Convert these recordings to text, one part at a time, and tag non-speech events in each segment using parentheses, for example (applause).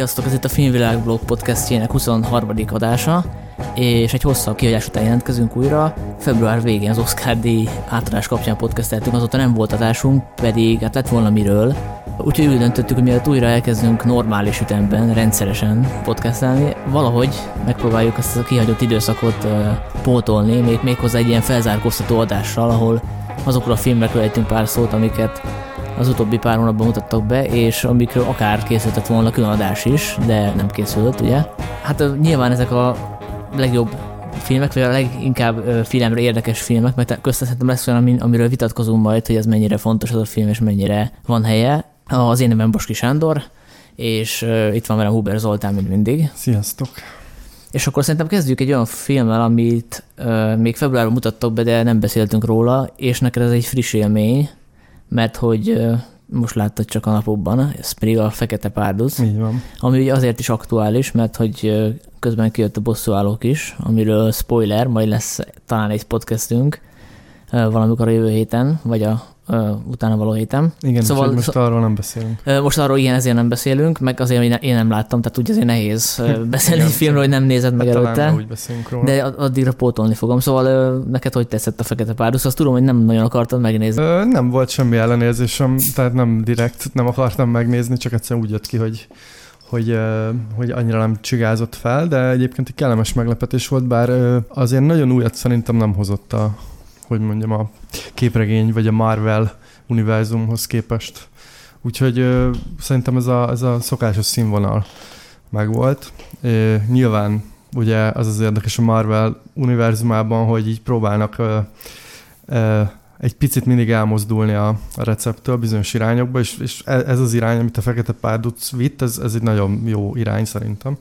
Sziasztok, ez itt a Filmvilág blog podcastjének 23. adása, és egy hosszabb kihagyás után jelentkezünk újra. Február végén az Oscar díj átadás kapcsán podcasteltünk, azóta nem volt adásunk, pedig hát lett volna miről. Úgyhogy úgy döntöttük, hogy mielőtt újra elkezdünk normális ütemben, rendszeresen podcastelni, valahogy megpróbáljuk ezt a kihagyott időszakot uh, pótolni, még, méghozzá egy ilyen felzárkóztató adással, ahol azokról a filmekről ejtünk pár szót, amiket az utóbbi pár hónapban mutattak be, és amikről akár készültett volna külön adás is, de nem készült, ugye? Hát nyilván ezek a legjobb filmek, vagy a leginkább filmre érdekes filmek, mert köztem lesz olyan, amiről vitatkozunk majd, hogy ez mennyire fontos az a film, és mennyire van helye. Az én nevem Boski Sándor, és itt van velem Huber Zoltán, mint mindig. Sziasztok! És akkor szerintem kezdjük egy olyan filmmel, amit uh, még februárban mutattak be, de nem beszéltünk róla, és neked ez egy friss élmény, mert hogy most láttad csak a napokban, ez pedig a Fekete Párduc. Így van. Ami ugye azért is aktuális, mert hogy közben kijött a bosszúállók is, amiről spoiler, majd lesz talán egy podcastünk valamikor a jövő héten, vagy a utána való héten. Igen, szóval most arról nem beszélünk. Most arról igen, ezért nem beszélünk, meg azért, hogy én nem láttam, tehát úgy azért nehéz (laughs) beszélni egy filmről, hogy nem nézed meg hát előtte. úgy beszélünk róla. De addigra pótolni fogom. Szóval neked hogy tetszett a Fekete Párduc? Azt tudom, hogy nem nagyon akartad megnézni. Ö, nem volt semmi ellenérzésem, tehát nem direkt nem akartam megnézni, csak egyszerűen úgy jött ki, hogy hogy, hogy annyira nem csigázott fel, de egyébként egy kellemes meglepetés volt, bár azért nagyon újat szerintem nem hozott a, hogy mondjam, a képregény vagy a Marvel univerzumhoz képest. Úgyhogy ö, szerintem ez a, ez a szokásos színvonal megvolt. É, nyilván ugye az az érdekes a Marvel univerzumában, hogy így próbálnak ö, ö, egy picit mindig elmozdulni a, a receptől bizonyos irányokba, és, és e, ez az irány, amit a Fekete Párduc vitt, ez, ez egy nagyon jó irány szerintem.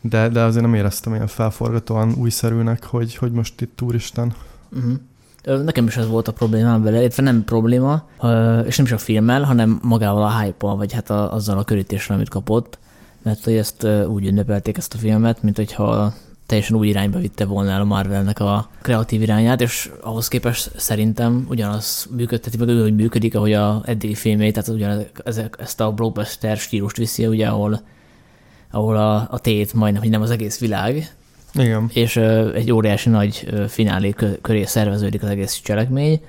De, de azért nem éreztem ilyen felforgatóan újszerűnek, hogy, hogy most itt úristen. Uh-huh. Nekem is ez volt a problémám vele, illetve nem probléma, és nem is a filmmel, hanem magával a hype vagy hát a, azzal a körítéssel, amit kapott, mert hogy ezt úgy ünnepelték ezt a filmet, mint hogyha teljesen új irányba vitte volna el a Marvelnek a kreatív irányát, és ahhoz képest szerintem ugyanaz működteti meg, hogy működik, ahogy a eddigi filmé, tehát ugyanez, ezt a blockbuster stílust viszi, ugye, ahol, ahol a, a tét majdnem, hogy nem az egész világ, igen. És egy óriási nagy finálé köré szerveződik az egész cselekmény.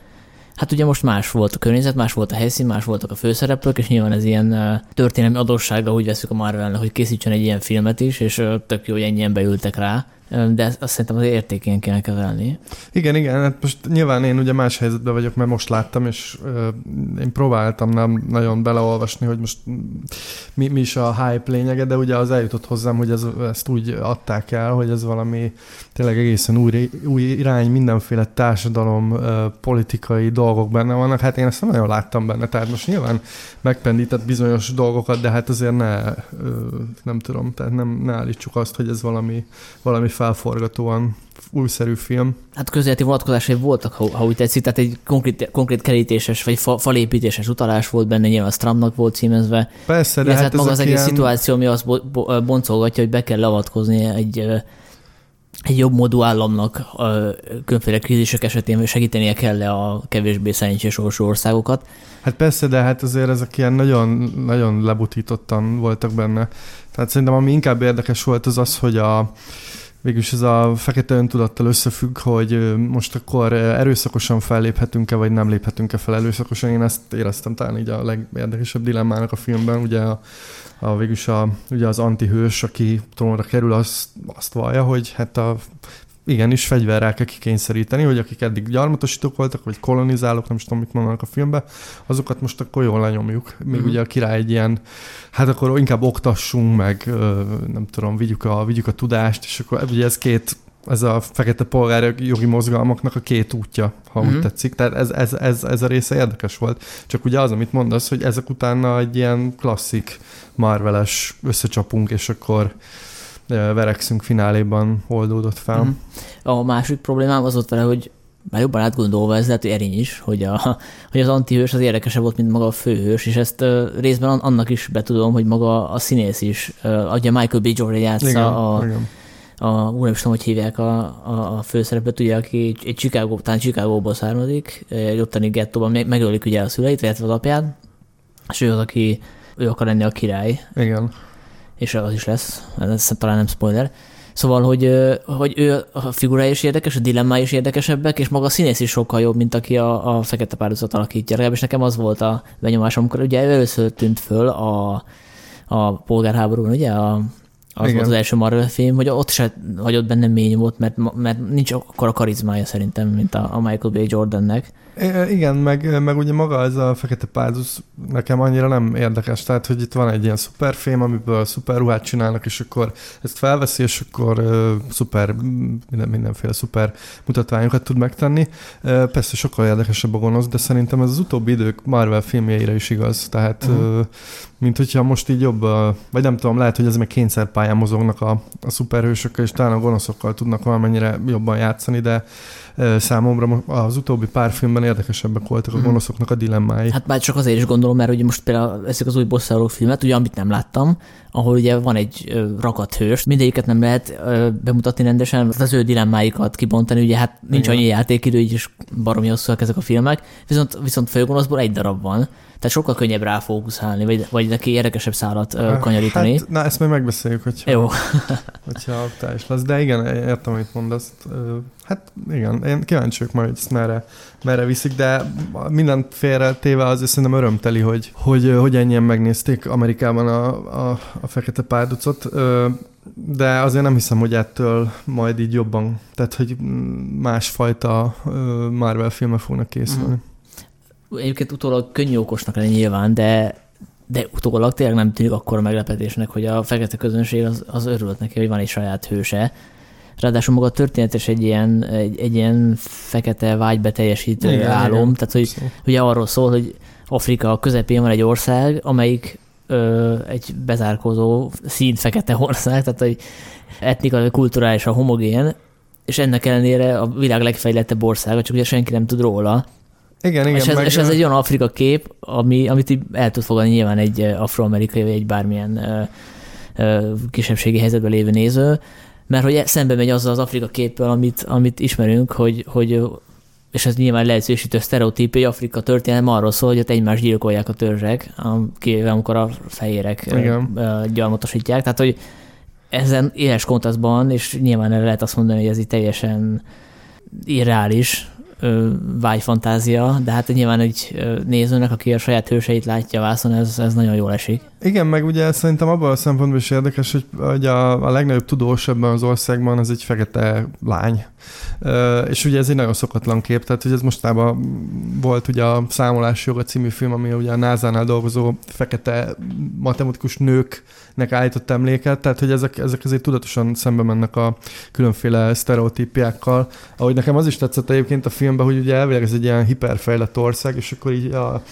Hát ugye most más volt a környezet, más volt a helyszín, más voltak a főszereplők, és nyilván ez ilyen történelmi adóssága, úgy veszük a Marvelnek, hogy készítsen egy ilyen filmet is, és tök jó, hogy ennyien beültek rá de azt szerintem az értékén kéne kezelni. Igen, igen, hát most nyilván én ugye más helyzetben vagyok, mert most láttam, és én próbáltam nem nagyon beleolvasni, hogy most mi, mi is a hype lényege, de ugye az eljutott hozzám, hogy ez, ezt úgy adták el, hogy ez valami tényleg egészen új, új irány, mindenféle társadalom, politikai dolgok benne vannak, hát én ezt nem nagyon láttam benne, tehát most nyilván megpendített bizonyos dolgokat, de hát azért ne, nem tudom, tehát nem, ne állítsuk azt, hogy ez valami, valami felforgatóan újszerű film. Hát közéleti vonatkozásai voltak, ha, ha úgy tetszik, tehát egy konkrét, konkrét kerítéses vagy fa, falépítéses utalás volt benne, nyilván a Trumpnak volt címezve. Persze, de hát, hát maga az egész ilyen... szituáció, ami azt boncolgatja, hogy be kell leavatkozni egy egy jobb módú államnak a különféle krízisek esetén segítenie kell -e a kevésbé szerencsés országokat. Hát persze, de hát azért ezek ilyen nagyon, nagyon lebutítottan voltak benne. Tehát szerintem ami inkább érdekes volt az az, hogy a, végülis ez a fekete öntudattal összefügg, hogy most akkor erőszakosan felléphetünk-e, vagy nem léphetünk-e fel erőszakosan. Én ezt éreztem talán így a legérdekesebb dilemmának a filmben. Ugye a, a végülis a, ugye az antihős, aki trónra kerül, azt, azt vallja, hogy hát a igenis fegyverrel kell kikényszeríteni, hogy akik eddig gyarmatosítók voltak, vagy kolonizálók, nem is tudom, mit mondanak a filmben, azokat most akkor jól lenyomjuk. Még uh-huh. ugye a király egy ilyen, hát akkor inkább oktassunk, meg nem tudom, vigyük a, vigyük a tudást, és akkor ugye ez két ez a fekete polgár jogi mozgalmaknak a két útja, ha uh-huh. úgy mhm. tetszik. Tehát ez, ez, ez, ez a része érdekes volt. Csak ugye az, amit mondasz, hogy ezek utána egy ilyen klasszik Marveles összecsapunk, és akkor verekszünk fináléban oldódott fel. Uh-huh. A másik problémám az ott vele, hogy már jobban átgondolva ez lehet, hogy erény is, hogy, a, hogy az antihős az érdekesebb volt, mint maga a főhős, és ezt uh, részben annak is betudom, hogy maga a színész is, uh, ugye Michael B. Jordan játsza igen, a, igen a, úgy nem tudom, hogy hívják a, a, a főszerepet, ugye, aki egy Chicago, talán Chicagóból származik, egy ottani gettóban megölik ugye a szüleit, illetve az apját, és ő az, aki ő akar lenni a király. Igen. És az is lesz, ez talán nem spoiler. Szóval, hogy, hogy ő a figurája is érdekes, a dilemmái is érdekesebbek, és maga a színész is sokkal jobb, mint aki a, a fekete párducot alakítja. Legalábbis nekem az volt a benyomásom, amikor ugye először tűnt föl a, a polgárháborún, ugye a, az Igen. volt az első Marvel film, hogy ott se hagyott benne mély nyomot, mert, mert nincs akkor a karizmája szerintem, mint a, a Michael B. Jordannek. Igen, meg, meg ugye maga ez a fekete párduc nekem annyira nem érdekes, tehát hogy itt van egy ilyen szuperfém, amiből szuperruhát csinálnak, és akkor ezt felveszi, és akkor uh, szuper, minden, mindenféle szuper mutatványokat tud megtenni. Uh, persze sokkal érdekesebb a gonosz, de szerintem ez az utóbbi idők Marvel filmjeire is igaz, tehát uh-huh. uh, mint hogyha most így jobb, vagy nem tudom, lehet, hogy ez meg kényszerpályán mozognak a, a szuperhősökkel, és talán a gonoszokkal tudnak valamennyire jobban játszani, de számomra az utóbbi pár filmben érdekesebbek voltak a mhm. gonoszoknak a dilemmái. Hát már csak azért is gondolom, mert ugye most például eszik az új bosszáró filmet, ugye amit nem láttam, ahol ugye van egy rakat hős, mindegyiket nem lehet bemutatni rendesen, az ő dilemmáikat kibontani, ugye hát nincs Igen. annyi játékidő, így is baromi hosszúak ezek a filmek, viszont, viszont főgonoszból egy darab van, tehát sokkal könnyebb ráfókuszálni, vagy, vagy neki érdekesebb szállat uh, kanyarítani. Hát, na, ezt majd megbeszéljük, hogyha, Jó. (laughs) hogyha is lesz. De igen, értem, amit mondasz. Hát igen, én kíváncsi vagyok majd, hogy ezt merre, merre viszik, de minden félre téve azért szerintem örömteli, hogy, hogy, hogy ennyien megnézték Amerikában a, a, a Fekete Párducot de azért nem hiszem, hogy ettől majd így jobban, tehát hogy másfajta Marvel filmek fognak készülni. Mm egyébként utólag könnyű okosnak lenni nyilván, de, de utólag tényleg nem tűnik akkor a meglepetésnek, hogy a fekete közönség az, az örült neki, hogy van egy saját hőse. Ráadásul maga a történetes egy ilyen, egy, egy ilyen fekete vágybeteljesítő igen, álom, igen. tehát hogy szóval. ugye arról szól, hogy Afrika közepén van egy ország, amelyik ö, egy bezárkózó szín fekete ország, tehát hogy etnikai, kulturálisan homogén, és ennek ellenére a világ legfejlettebb országa, csak ugye senki nem tud róla, igen, igen. És ez, meg... és ez egy olyan Afrika kép, ami, amit így el tud fogadni nyilván egy afroamerikai, vagy egy bármilyen ö, ö, kisebbségi helyzetben lévő néző, mert hogy szembe megy azzal az Afrika képpel, amit, amit ismerünk, hogy, hogy és ez nyilván leegyszerűsítő sztereotíp, hogy Afrika történelem arról szól, hogy ott egymást gyilkolják a törzsek, amikor a fehérek Igen. gyarmatosítják. Tehát, hogy ezen éles kontrasztban, és nyilván lehet azt mondani, hogy ez így teljesen irreális, vágyfantázia, de hát nyilván egy nézőnek, aki a saját hőseit látja vászon, ez, ez nagyon jól esik. Igen, meg ugye szerintem abban a szempontból is érdekes, hogy, hogy a, a legnagyobb tudós ebben az országban az egy fekete lány. És ugye ez egy nagyon szokatlan kép, tehát hogy ez mostában volt ugye a Számolási Joga című film, ami ugye a NASA-nál dolgozó fekete matematikus nők nek állított emléket, tehát hogy ezek, ezek azért tudatosan szembe mennek a különféle sztereotípiákkal. Ahogy nekem az is tetszett egyébként a filmben, hogy ugye elvileg ez egy ilyen hiperfejlett ország, és akkor így a,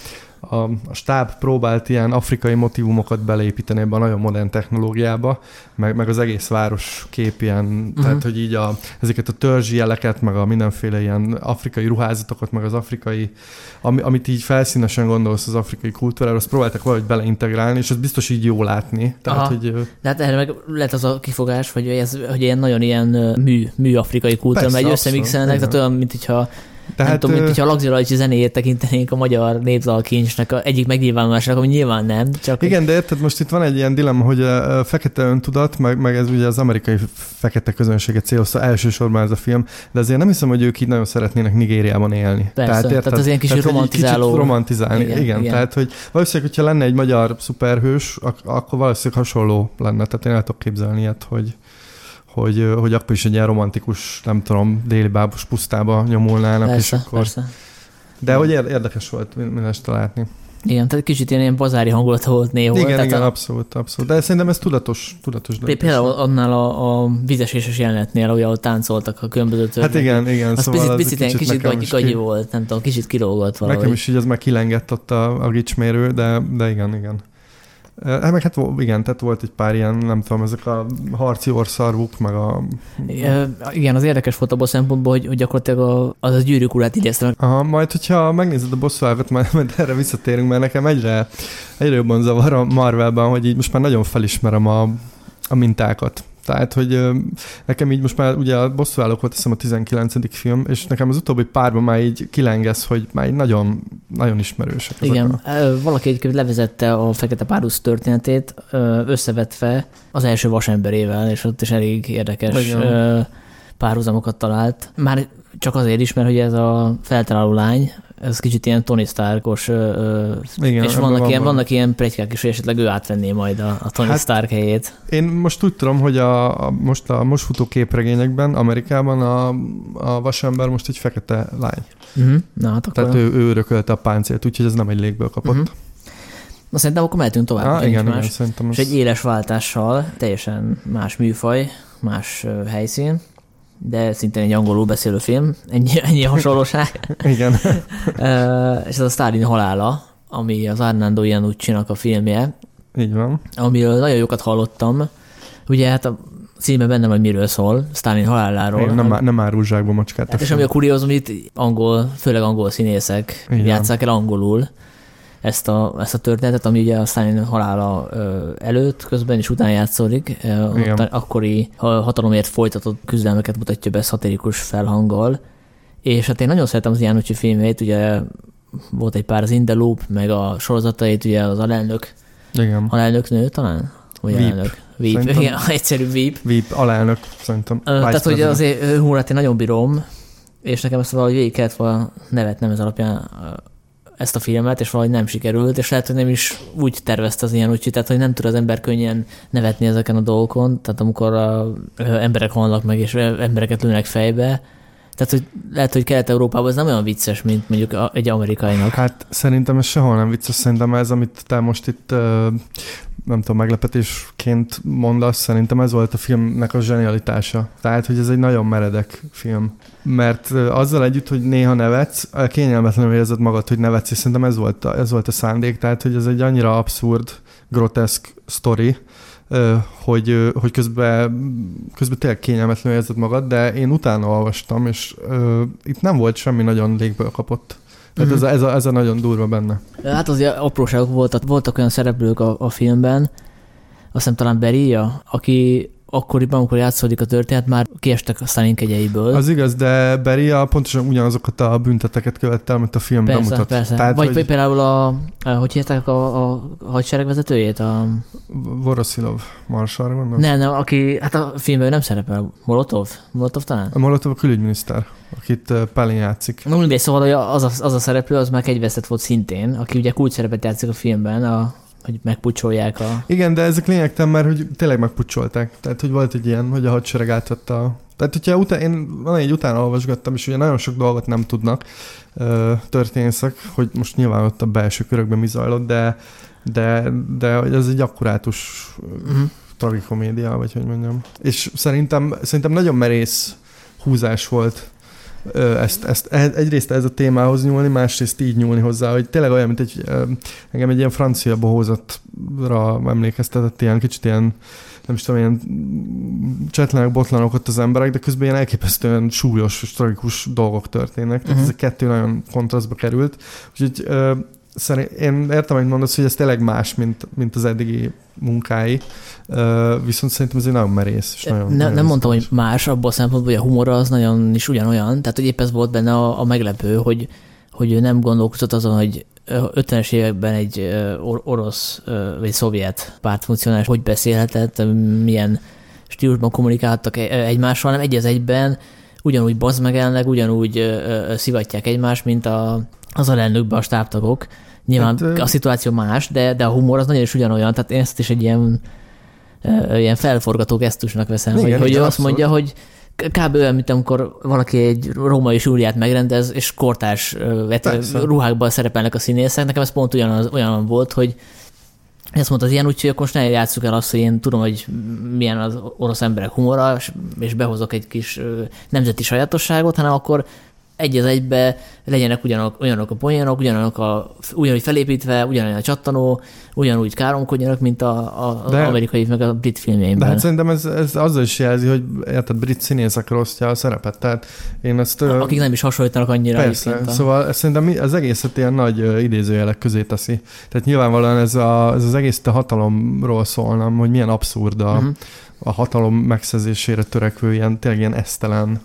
a, a stáb próbált ilyen afrikai motivumokat beleépíteni ebbe a nagyon modern technológiába, meg, meg az egész város kép ilyen, uh-huh. tehát hogy így a, ezeket a törzsi jeleket, meg a mindenféle ilyen afrikai ruházatokat, meg az afrikai, ami, amit így felszínesen gondolsz az afrikai kultúrára, azt próbáltak valahogy beleintegrálni, és ez biztos így jó látni. Tehát, Aha. hogy, De hát erre meg lehet az a kifogás, hogy, ez, hogy ilyen nagyon ilyen mű, mű afrikai kultúra, mert összemixelnek, tehát olyan, mint hogyha tehát, nem tudom, mint hogyha a Lagzirajcsi zenéjét tekintenénk a magyar népzalkincsnek a egyik megnyilvánulásának, ami nyilván nem. Csak Igen, de érted, most itt van egy ilyen dilemma, hogy a fekete öntudat, meg, meg ez ugye az amerikai fekete közönséget célozta elsősorban ez a film, de azért nem hiszem, hogy ők így nagyon szeretnének Nigériában élni. Persze, tehát, érted? tehát az ilyen kicsit tehát, romantizáló. Kicsit romantizálni, igen, igen, igen. Tehát, hogy valószínűleg, hogyha lenne egy magyar szuperhős, ak- akkor valószínűleg hasonló lenne. Tehát én el tudok képzelni ilyet, hogy hogy, hogy akkor is egy ilyen romantikus, nem tudom, déli bábos pusztába nyomulnának, persze, és akkor... Persze. De hogy érdekes volt mindezt látni. Igen, tehát kicsit ilyen, ilyen bazári hangulata volt néhol. Igen, tehát igen, a... abszolút, abszolút. De szerintem ez tudatos, tudatos döntés. Például annál a, a vizeséses jelenetnél, ugye, ahol táncoltak a különböző törvények. Hát igen, igen. Az szóval picit, picit, kicsit, kicsit gagyi, ki... volt, nem tudom, kicsit kilógott valahogy. Nekem is így az már kilengett ott a, a gicsmérő, de, de igen, igen. Hát meg hát igen, tehát volt egy pár ilyen, nem tudom, ezek a harci orszarvuk, meg a... Igen, az érdekes volt abban a szempontból, hogy, hogy gyakorlatilag a, az a gyűrűk urát idézte meg. Aha, majd hogyha megnézed a bosszúágat, majd, majd erre visszatérünk, mert nekem egyre, egyre jobban zavar a Marvelben, hogy így most már nagyon felismerem a, a mintákat. Tehát, hogy nekem így most már ugye a bosszúállók volt, hiszem a 19. film, és nekem az utóbbi párban már így kilengesz, hogy már így nagyon, nagyon ismerősek. Igen, a... valaki egyébként levezette a Fekete Párusz történetét, összevetve az első vasemberével, és ott is elég érdekes Igen. párhuzamokat talált. Már csak azért is, mert hogy ez a feltaláló lány, ez kicsit ilyen Tony Starkos, Igen, és vannak, van, ilyen, van. vannak ilyen plegykák is, hogy esetleg ő átvenné majd a, a Tony hát, Stark helyét. Én most úgy tudom, hogy a, a, most a most futó képregényekben Amerikában a, a vasember most egy fekete lány. Uh-huh. Na, hát akkor... Tehát ő, ő örökölte a páncélt, úgyhogy ez nem egy légből kapott. Uh-huh. Na szerintem akkor mehetünk tovább. Ah, igen, más. igen, szerintem És egy éles váltással, teljesen más műfaj, más helyszín de szintén egy angolul beszélő film, ennyi, (laughs) ennyi hasonlóság. Igen. és ez a Stalin halála, ami az Arnando Iannucci-nak a filmje. Így van. Amiről nagyon jókat hallottam. Ugye hát a címe benne vagy miről szól, Stalin haláláról. Igen, nem, nem árul zsákba macskát. Hát és ami a kuriózum, itt angol, főleg angol színészek Igen. játszák el angolul ezt a, ezt a történetet, ami ugye a Stalin halála előtt, közben és után játszódik. Igen. Akkori hatalomért folytatott küzdelmeket mutatja be szatirikus felhanggal. És hát én nagyon szeretem az Jánucsi filmjeit, ugye volt egy pár az Indeloop, meg a sorozatait, ugye az alelnök, Igen. alelnök nő talán? Vagy Veep. alelnök? Veep, (laughs) igen, egyszerű Veep. Veep, alelnök, szerintem. Uh, tehát, hogy azért humorát én nagyon bírom, és nekem ezt valahogy végig kellett volna nevetnem ez alapján ezt a filmet, és valahogy nem sikerült, és lehet, hogy nem is úgy tervezte az ilyen úgy, tehát hogy nem tud az ember könnyen nevetni ezeken a dolgokon, tehát amikor a, emberek halnak meg, és embereket lőnek fejbe, tehát, hogy lehet, hogy Kelet-Európában ez nem olyan vicces, mint mondjuk egy amerikainak. Hát szerintem ez sehol nem vicces, szerintem ez, amit te most itt nem tudom, meglepetésként mondasz, szerintem ez volt a filmnek a zsenialitása. Tehát, hogy ez egy nagyon meredek film. Mert azzal együtt, hogy néha nevetsz, kényelmetlenül érzed magad, hogy nevetsz, és szerintem ez volt a, ez volt a szándék. Tehát, hogy ez egy annyira abszurd, groteszk sztori, hogy, hogy közben, közben tényleg kényelmetlenül érzed magad, de én utána olvastam, és uh, itt nem volt semmi nagyon légből kapott. Tehát mm-hmm. ez, a, ez, a, ez a nagyon durva benne. Hát az apróságok voltak, voltak olyan szereplők a, a filmben, azt hiszem talán Beria, aki akkoriban, amikor játszódik a történet, már kiestek a Stalin kegyeiből. Az igaz, de Beria pontosan ugyanazokat a bünteteket követte, amit a film persze, bemutat. Persze. Tehát, Vagy hogy... például a, hogy hívták a, a hadsereg vezetőjét? A... Voroszilov Marsalra van? Nem, nem, aki, hát a filmben nem szerepel. Molotov? Molotov talán? A Molotov a külügyminiszter, akit Pelin játszik. No, mindegy, szóval az a, az a szereplő, az már egyvesztett volt szintén, aki ugye kulcs szerepet játszik a filmben, a hogy megpucsolják a... Igen, de ezek lényegtelen, mert hogy tényleg megpucsolták. Tehát, hogy volt egy ilyen, hogy a hadsereg átadta tehát, hogyha után, én van egy utána olvasgattam, és ugye nagyon sok dolgot nem tudnak történészek, hogy most nyilván ott a belső körökben mi zajlott, de, de, de ez egy akkurátus uh-huh. tragikomédia, vagy hogy mondjam. És szerintem, szerintem nagyon merész húzás volt ezt, ezt egyrészt ez a témához nyúlni, másrészt így nyúlni hozzá, hogy tényleg olyan, mint egy, engem egy ilyen francia bohózatra emlékeztetett, ilyen kicsit ilyen nem is tudom, ilyen csetlenek, botlanok ott az emberek, de közben ilyen elképesztően súlyos és tragikus dolgok történnek. Tehát uh-huh. ez a kettő nagyon kontrasztba került. Úgyhogy szerint, én értem, hogy mondasz, hogy ez tényleg más, mint, mint az eddigi munkái, viszont szerintem ez egy nagyon merész. És nagyon, ne, nagyon nem mondtam, hogy más abból a szempontból, hogy a humor az nagyon is ugyanolyan, tehát hogy épp ez volt benne a, a meglepő, hogy, hogy ő nem gondolkozott azon, hogy 50-es években egy orosz vagy szovjet pártfunkcionális hogy beszélhetett, milyen stílusban kommunikáltak e, egymással, hanem egy az egyben ugyanúgy bazmegelnek, ugyanúgy szivatják egymást, mint a, az alelnökben a stábtagok. Nyilván hát, a szituáció más, de, de a humor az nagyon is ugyanolyan, tehát én ezt is egy ilyen, ilyen felforgató gesztusnak veszem, igen, hogy, hogy ő azt mondja, hogy kb. olyan, mint amikor valaki egy római súlyát megrendez, és kortás ruhákban szerepelnek a színészek. Nekem ez pont ugyan, olyan volt, hogy ezt mondta az ilyen, úgyhogy akkor most ne játsszuk el azt, hogy én tudom, hogy milyen az orosz emberek humora, és behozok egy kis nemzeti sajátosságot, hanem akkor egy az egybe legyenek ugyanok, olyanok a poénok, ugyanok a, ugyanúgy felépítve, ugyanolyan a csattanó, ugyanúgy káromkodjanak, mint a, a, az amerikai, meg a brit filmjeimben. De hát szerintem ez, ez azzal is jelzi, hogy érted, brit színészek rosszja a szerepet. Tehát én ezt... Akik nem is hasonlítanak annyira. Persze, a... szóval szerintem az egészet ilyen nagy idézőjelek közé teszi. Tehát nyilvánvalóan ez, a, ez az egész a hatalomról szólna, hogy milyen abszurd a, uh-huh. a hatalom megszerzésére törekvő ilyen, tényleg ilyen esztelen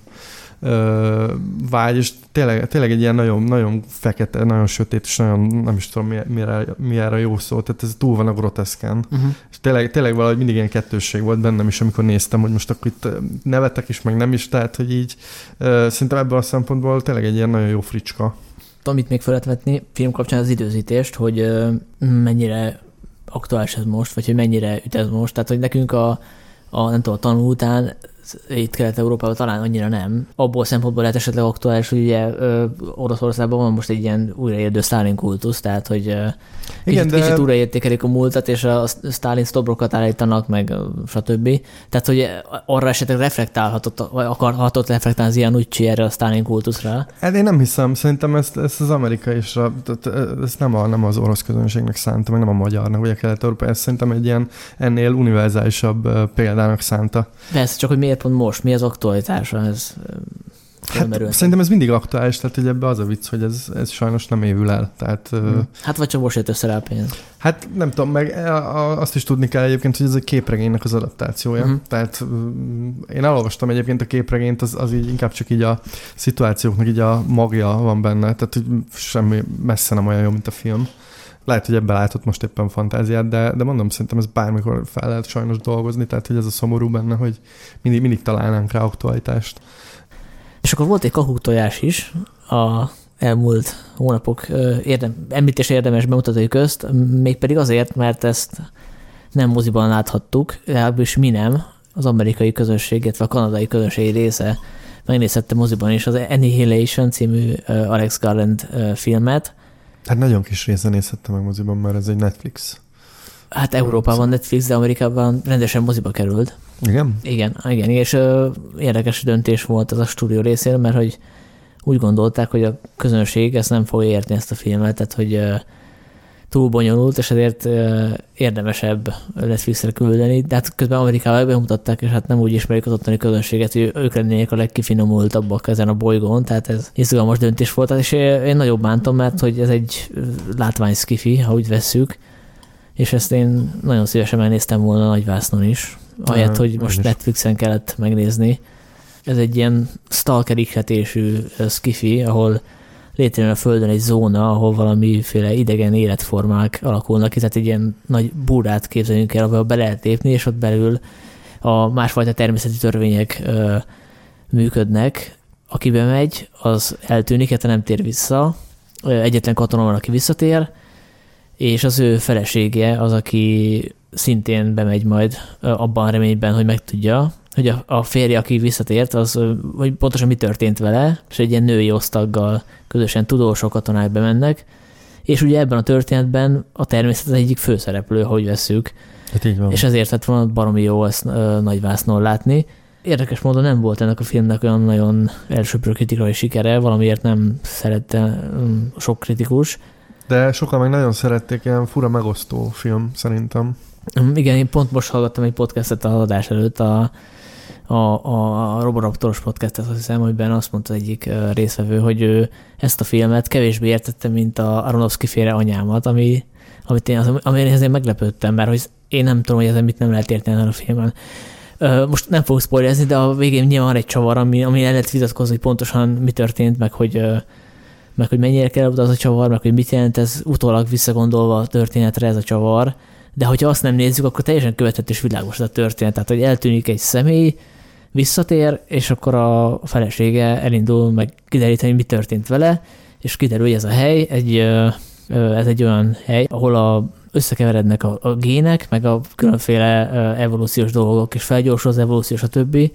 ö, vágy, és tényleg, tényleg egy ilyen nagyon, nagyon fekete, nagyon sötét, és nagyon nem is tudom, mi, mire, mi erre jó szó, tehát ez túl van a groteszken. Uh-huh. És tényleg, tényleg valahogy mindig ilyen kettősség volt bennem is, amikor néztem, hogy most akkor itt nevetek is, meg nem is, tehát hogy így ö, szerintem ebből a szempontból tényleg egy ilyen nagyon jó fricska. Amit még fel lehet vetni film kapcsán az időzítést, hogy ö, mennyire aktuális ez most, vagy hogy mennyire üt ez most. Tehát, hogy nekünk a, a nem tudom, a tanul után itt Kelet-Európában talán annyira nem. Abból szempontból lehet esetleg aktuális, hogy ugye Oroszországban van most egy ilyen újraérdő Stalin kultusz, tehát hogy kicsit, Igen, de... kicsit újraértékelik a múltat, és a Stalin sztobrokat állítanak, meg stb. Tehát, hogy arra esetleg reflektálhatott, vagy akarhatott reflektálni az ilyen úgy erre a Stalin kultuszra. Hát én nem hiszem, szerintem ezt, ezt az Amerika és a, ezt nem, a, nem az orosz közönségnek szánta, meg nem a magyarnak, vagy a kelet-európa, ezt szerintem egy ilyen ennél univerzálisabb példának szánta. Persze, csak hogy miért pont most, mi az aktualitása, ez Hát, szerintem ez mindig aktuális, tehát hogy ebbe az a vicc, hogy ez, ez sajnos nem évül el. Tehát, hmm. Hát vagy csak most jött össze rá pénz. Hát nem tudom, meg azt is tudni kell egyébként, hogy ez egy képregénynek az adaptációja. Uh-huh. Tehát én elolvastam egyébként a képregényt, az, az így inkább csak így a szituációknak így a magja van benne, tehát hogy semmi messze nem olyan jó, mint a film. Lehet, hogy ebben látott most éppen fantáziát, de, de mondom, szerintem ez bármikor fel lehet sajnos dolgozni, tehát hogy ez a szomorú benne, hogy mindig, mindig találnánk rá aktualitást. És akkor volt egy kahú tojás is a elmúlt hónapok érdem, említés érdemes bemutatói közt, mégpedig azért, mert ezt nem moziban láthattuk, legalábbis mi nem, az amerikai közösség, illetve a kanadai közönség része megnézhette moziban is az Annihilation című Alex Garland filmet, Hát nagyon kis része nézhette meg moziban, mert ez egy Netflix. Hát Európában Netflix, de Amerikában rendesen moziba került. Igen? Igen, igen, és ö, érdekes döntés volt az a stúdió részéről, mert hogy úgy gondolták, hogy a közönség ezt nem fogja érteni ezt a filmet, tehát hogy ö, túl bonyolult, és ezért érdemesebb Netflixre küldeni, de hát közben Amerikában bemutatták, és hát nem úgy ismerik az ottani közönséget, hogy ők lennének a legkifinomultabbak ezen a bolygón, tehát ez izgalmas döntés volt, és én nagyobb bántom, mert hogy ez egy látvány skifi, ha úgy vesszük, és ezt én nagyon szívesen megnéztem volna nagyvásznon is, ahelyett, hogy most Netflixen kellett megnézni. Ez egy ilyen stalker ikletésű skifi, ahol létrejön a Földön egy zóna, ahol valamiféle idegen életformák alakulnak, tehát egy ilyen nagy búrát képzeljünk el, ahol be lehet lépni, és ott belül a másfajta természeti törvények ö, működnek. Aki bemegy, az eltűnik, hát nem tér vissza. Egyetlen katona van, aki visszatér, és az ő felesége az, aki szintén bemegy majd abban a reményben, hogy megtudja, hogy a, a férje, aki visszatért, az, hogy pontosan mi történt vele, és egy ilyen női osztaggal közösen tudósok katonák bemennek, és ugye ebben a történetben a természet az egyik főszereplő, hogy veszük. Hát így van. És ezért lett volna baromi jó ezt ö, nagyvásznon látni. Érdekes módon nem volt ennek a filmnek olyan nagyon elsőprő kritikai sikere, valamiért nem szerette um, sok kritikus. De sokan meg nagyon szerették, ilyen fura megosztó film szerintem. Igen, én pont most hallgattam egy podcastet a adás előtt, a a, a Roboraptoros podcastet, azt hiszem, amiben azt mondta egyik részvevő, hogy ő ezt a filmet kevésbé értette, mint a Aronofsky féle anyámat, ami, amit én, ami én meglepődtem, mert hogy én nem tudom, hogy ezen mit nem lehet érteni a filmen. Most nem fogok spoilerezni, de a végén nyilván van egy csavar, ami, ami el lehet vitatkozni, hogy pontosan mi történt, meg hogy, meg hogy mennyire kell az a csavar, meg hogy mit jelent ez utólag visszagondolva a történetre ez a csavar. De hogyha azt nem nézzük, akkor teljesen követett és világos ez a történet. Tehát, hogy eltűnik egy személy, visszatér, és akkor a felesége elindul meg kideríteni, mi történt vele, és kiderül, hogy ez a hely egy, ez egy olyan hely, ahol a, összekeverednek a, a gének, meg a különféle evolúciós dolgok, és felgyorsul az evolúció, a többi,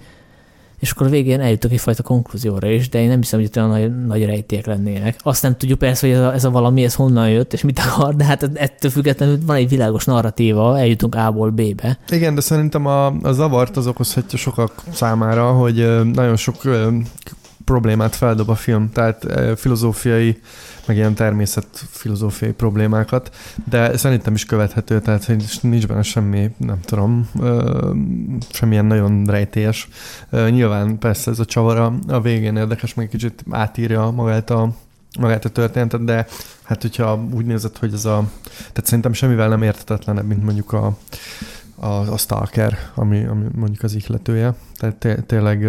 és akkor a végén eljutok egyfajta konklúzióra is, de én nem hiszem, hogy itt olyan nagy, nagy rejték lennének. Azt nem tudjuk persze, hogy ez a, ez a valami, ez honnan jött, és mit akar, de hát ettől függetlenül van egy világos narratíva, eljutunk A-ból B-be. Igen, de szerintem a, a zavart az okozhatja sokak számára, hogy nagyon sok problémát feldob a film, tehát filozófiai, meg ilyen természet filozófiai problémákat, de szerintem is követhető, tehát nincs benne semmi, nem tudom, semmilyen nagyon rejtélyes. Nyilván persze ez a csavara a végén érdekes, meg kicsit átírja magát a, magát a történetet, de hát hogyha úgy nézed, hogy ez a, tehát szerintem semmivel nem értetetlenebb, mint mondjuk a, a, a Stalker, ami, ami mondjuk az ihletője. Tehát té- tényleg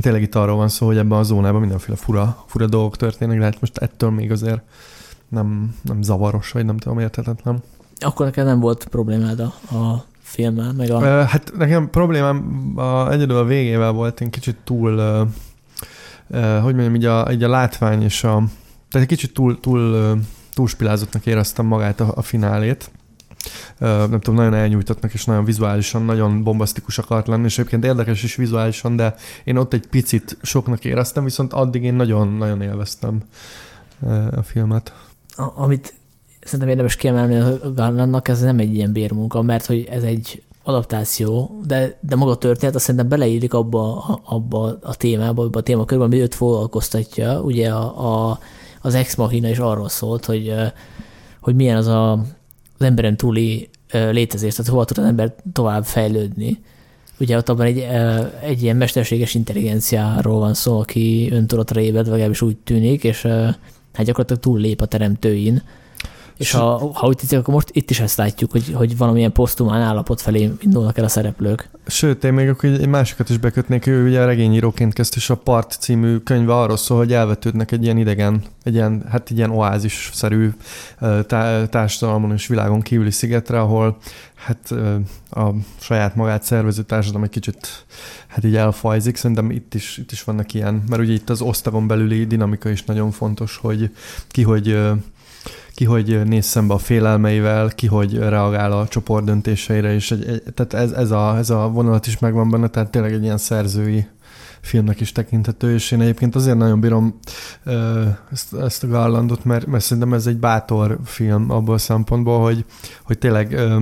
tényleg itt arról van szó, hogy ebben a zónában mindenféle fura, fura dolgok történnek, de hát most ettől még azért nem, nem zavaros, vagy nem tudom, értetetlen. Akkor neked nem volt problémád a, a filmmel, meg a... Hát nekem problémám a, egyedül a végével volt, én kicsit túl, hogy mondjam, így a, így a látvány és a... Tehát egy kicsit túl, túl, túlspilázottnak éreztem magát a, a finálét nem tudom, nagyon elnyújtottnak és nagyon vizuálisan, nagyon bombasztikus akart lenni, és egyébként érdekes is vizuálisan, de én ott egy picit soknak éreztem, viszont addig én nagyon-nagyon élveztem a filmet. A, amit szerintem érdemes kiemelni a Garlandnak, ez nem egy ilyen bérmunka, mert hogy ez egy adaptáció, de, de maga a történet azt szerintem beleírik abba, abba a témába, abba a témakörbe, ami őt foglalkoztatja. Ugye a, a, az Ex Machina is arról szólt, hogy, hogy milyen az a az emberen túli létezés, tehát hova tud az ember tovább fejlődni. Ugye ott abban egy, egy ilyen mesterséges intelligenciáról van szó, aki öntudatra ébred, legalábbis úgy tűnik, és hát gyakorlatilag túl lép a teremtőin. És ha, ha úgy tetszik, akkor most itt is ezt látjuk, hogy, hogy valamilyen posztumán állapot felé indulnak el a szereplők. Sőt, én még akkor egy másikat is bekötnék, ő ugye regényíróként kezdte, és a Part című könyve arról szól, hogy elvetődnek egy ilyen idegen, egy ilyen, hát egy ilyen oázis-szerű társadalmon és világon kívüli szigetre, ahol hát a saját magát szervező társadalom egy kicsit hát így elfajzik. Szerintem itt is, itt is vannak ilyen, mert ugye itt az osztagon belüli dinamika is nagyon fontos, hogy ki hogy ki hogy néz szembe a félelmeivel, ki hogy reagál a csoport döntéseire, és egy, egy, tehát ez, ez, a, ez a vonalat is megvan benne, tehát tényleg egy ilyen szerzői filmnek is tekinthető, és én egyébként azért nagyon bírom ö, ezt, ezt a Garlandot, mert, mert szerintem ez egy bátor film abból a szempontból, hogy, hogy tényleg ö,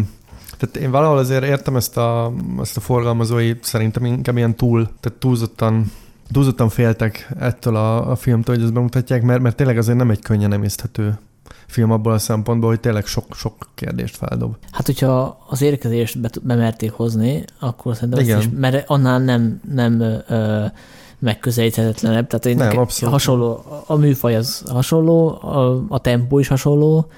tehát én valahol azért értem ezt a, ezt a forgalmazói, szerintem inkább ilyen túl, tehát túlzottan túlzottan féltek ettől a, a filmtől, hogy ezt bemutatják, mert, mert tényleg azért nem egy könnyen emészthető film abból a szempontból, hogy tényleg sok, sok kérdést feldob. Hát, hogyha az érkezést be, bemerték hozni, akkor szerintem Igen. Is, mert annál nem, nem ö, megközelíthetetlenebb. Tehát én nem, abszolút. hasonló, a műfaj az hasonló, a, a tempó is hasonló,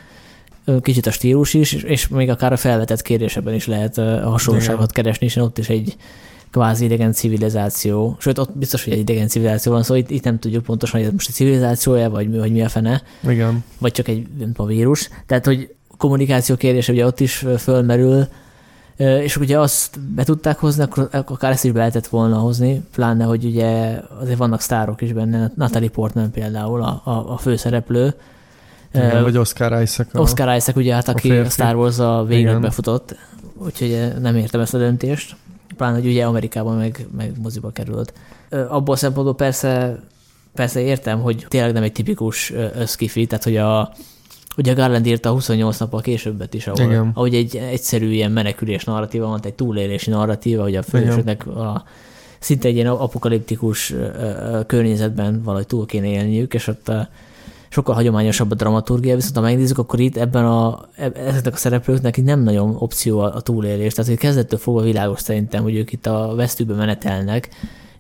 kicsit a stílus is, és még akár a felvetett kérdéseben is lehet hasonlóságot Igen. keresni, és ott is egy kvázi idegen civilizáció. Sőt, ott biztos, hogy egy idegen civilizáció van, szóval itt, itt nem tudjuk pontosan, hogy ez most egy civilizációja, vagy mi, vagy mi a fene. Igen. Vagy csak egy a vírus. Tehát, hogy kommunikáció kérdése ugye ott is fölmerül, és ugye azt be tudták hozni, akkor akár ezt is be lehetett volna hozni, pláne, hogy ugye azért vannak sztárok is benne, Natalie Portman például a, a, a főszereplő. Igen, vagy Oscar Isaac. A, Oscar Isaac, ugye, hát aki a, a Star Wars a végre befutott, úgyhogy nem értem ezt a döntést pláne, hogy ugye Amerikában meg, meg moziba került. Abból szempontból persze, persze értem, hogy tényleg nem egy tipikus szkifi, tehát hogy a, Ugye Garland írta 28 nappal későbbet is, ahol, Igen. ahogy egy egyszerű ilyen menekülés narratíva van, egy túlélési narratíva, hogy a főnösöknek a, szinte egy ilyen apokaliptikus környezetben valahogy túl kéne élniük, és ott a, sokkal hagyományosabb a dramaturgia, viszont ha megnézzük, akkor itt ebben a, ezeknek a szereplőknek nem nagyon opció a, a túlélés. Tehát hogy kezdettől fogva világos szerintem, hogy ők itt a vesztőbe menetelnek,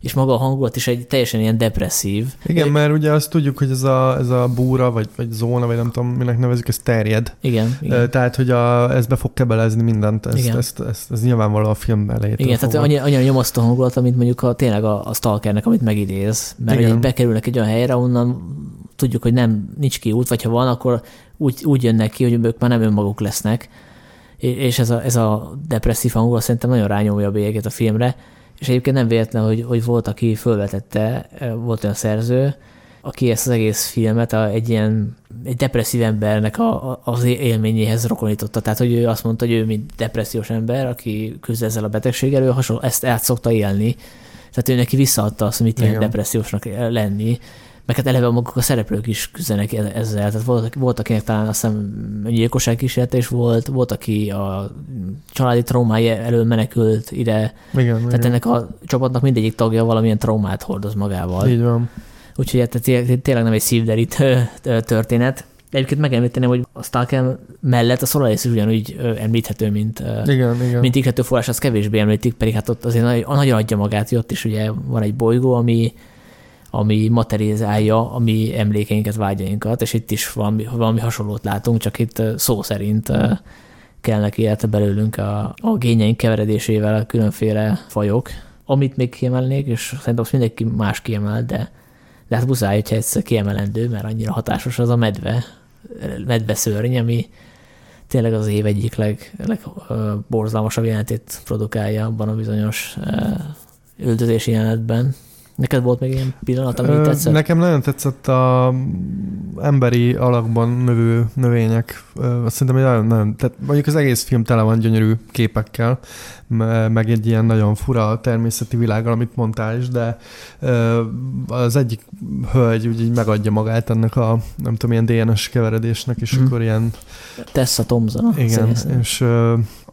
és maga a hangulat is egy teljesen ilyen depresszív. Igen, mert ugye azt tudjuk, hogy ez a, ez a búra, vagy, vagy zóna, vagy nem tudom, minek nevezik, ez terjed. Igen. igen. Tehát, hogy a, ez be fog kebelezni mindent, ezt, igen. ezt, ezt, ez nyilvánvaló a filmben elejétől Igen, fogva. tehát annyira, annyira nyomasztó hangulat, mint mondjuk a, tényleg a, a Stalkernek, amit megidéz. Mert igen. bekerülnek egy olyan helyre, onnan tudjuk, hogy nem, nincs út, vagy ha van, akkor úgy, úgy jönnek ki, hogy ők már nem önmaguk lesznek. És ez a, ez a depresszív hangulat szerintem nagyon rányomja a bélyegét a filmre és egyébként nem véletlen, hogy, hogy volt, aki fölvetette, volt olyan szerző, aki ezt az egész filmet a, egy ilyen egy depresszív embernek a, a, az élményéhez rokonította. Tehát, hogy ő azt mondta, hogy ő, mint depressziós ember, aki küzd ezzel a betegséggel, ő hasonló, ezt át szokta élni. Tehát ő neki visszaadta azt, hogy mit jelent depressziósnak lenni, meg hát eleve maguk a szereplők is küzdenek e- ezzel. Tehát volt, volt akinek talán azt hiszem gyilkosság kísérlet is volt, volt, aki a családi traumái elől menekült ide. Igen, Tehát igen. ennek a csapatnak mindegyik tagja valamilyen traumát hordoz magával. Így van. Úgyhogy hát té- tényleg nem egy szívderítő történet. Egyébként megemlíteném, hogy a Stalker mellett a Solaris is ugyanúgy említhető, mint, Igen, igen. mint iklető forrás, az kevésbé említik, pedig hát ott azért nagy, nagyon adja magát, hogy ott is ugye van egy bolygó, ami, ami materializálja a mi emlékeinket, vágyainkat, és itt is valami, valami hasonlót látunk, csak itt szó szerint ö, kelnek életre belőlünk a, a gényeink keveredésével a különféle fajok. Amit még kiemelnék, és szerintem azt mindenki más kiemel, de, de hát muszáj, hogyha egyszer kiemelendő, mert annyira hatásos az a medve, medve szörny, ami tényleg az év egyik leg, legborzalmasabb jelenetét produkálja abban a bizonyos üldözési jelenetben. Neked volt még ilyen pillanat, ami Ö, tetszett? Nekem nagyon tetszett a emberi alakban növő növények. Azt szerintem, hogy nagyon, nagyon, tehát mondjuk az egész film tele van gyönyörű képekkel, me- meg egy ilyen nagyon fura természeti világgal, amit mondtál is, de az egyik hölgy úgy így megadja magát ennek a, nem tudom, ilyen DNS keveredésnek, és Mhm. akkor ilyen, Tessa Thompson. igen, és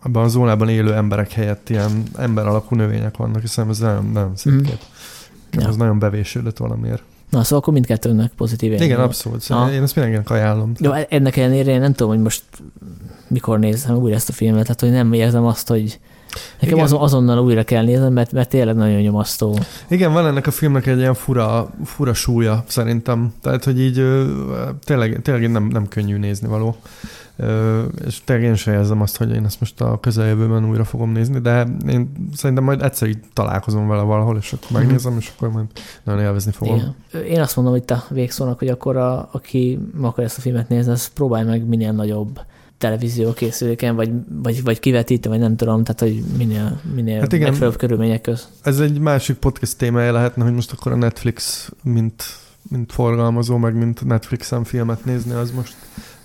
abban a zónában élő emberek helyett ilyen ember alakú növények vannak, hiszen ez nagyon, nagyon szép kép. Ja. Az nagyon bevésődött valamiért. Na, szóval akkor mindkettőnek pozitív Igen, élmény. abszolút. Szóval én ezt mindenkinek ajánlom. Jó, ennek ellenére én nem tudom, hogy most mikor nézem újra ezt a filmet, tehát hogy nem érzem azt, hogy nekem Igen. azon, azonnal újra kell néznem, mert, mert tényleg nagyon nyomasztó. Igen, van ennek a filmnek egy ilyen fura, fura súlya szerintem. Tehát, hogy így tényleg, tényleg nem, nem könnyű nézni való. És tényleg én sem érzem azt, hogy én ezt most a közeljövőben újra fogom nézni, de én szerintem majd egyszer így találkozom vele valahol, és akkor megnézem, és akkor majd nagyon élvezni fogom. Igen. Én azt mondom itt a végszónak, hogy akkor a, aki akar ezt a filmet nézni, az próbálj meg minél nagyobb televízió készüléken, vagy, vagy, vagy kivetítő, vagy nem tudom, tehát hogy minél, minél Hát igen. megfelelőbb körülmények közt. Ez egy másik podcast témája lehetne, hogy most akkor a Netflix, mint, mint forgalmazó, meg mint Netflixen filmet nézni, az most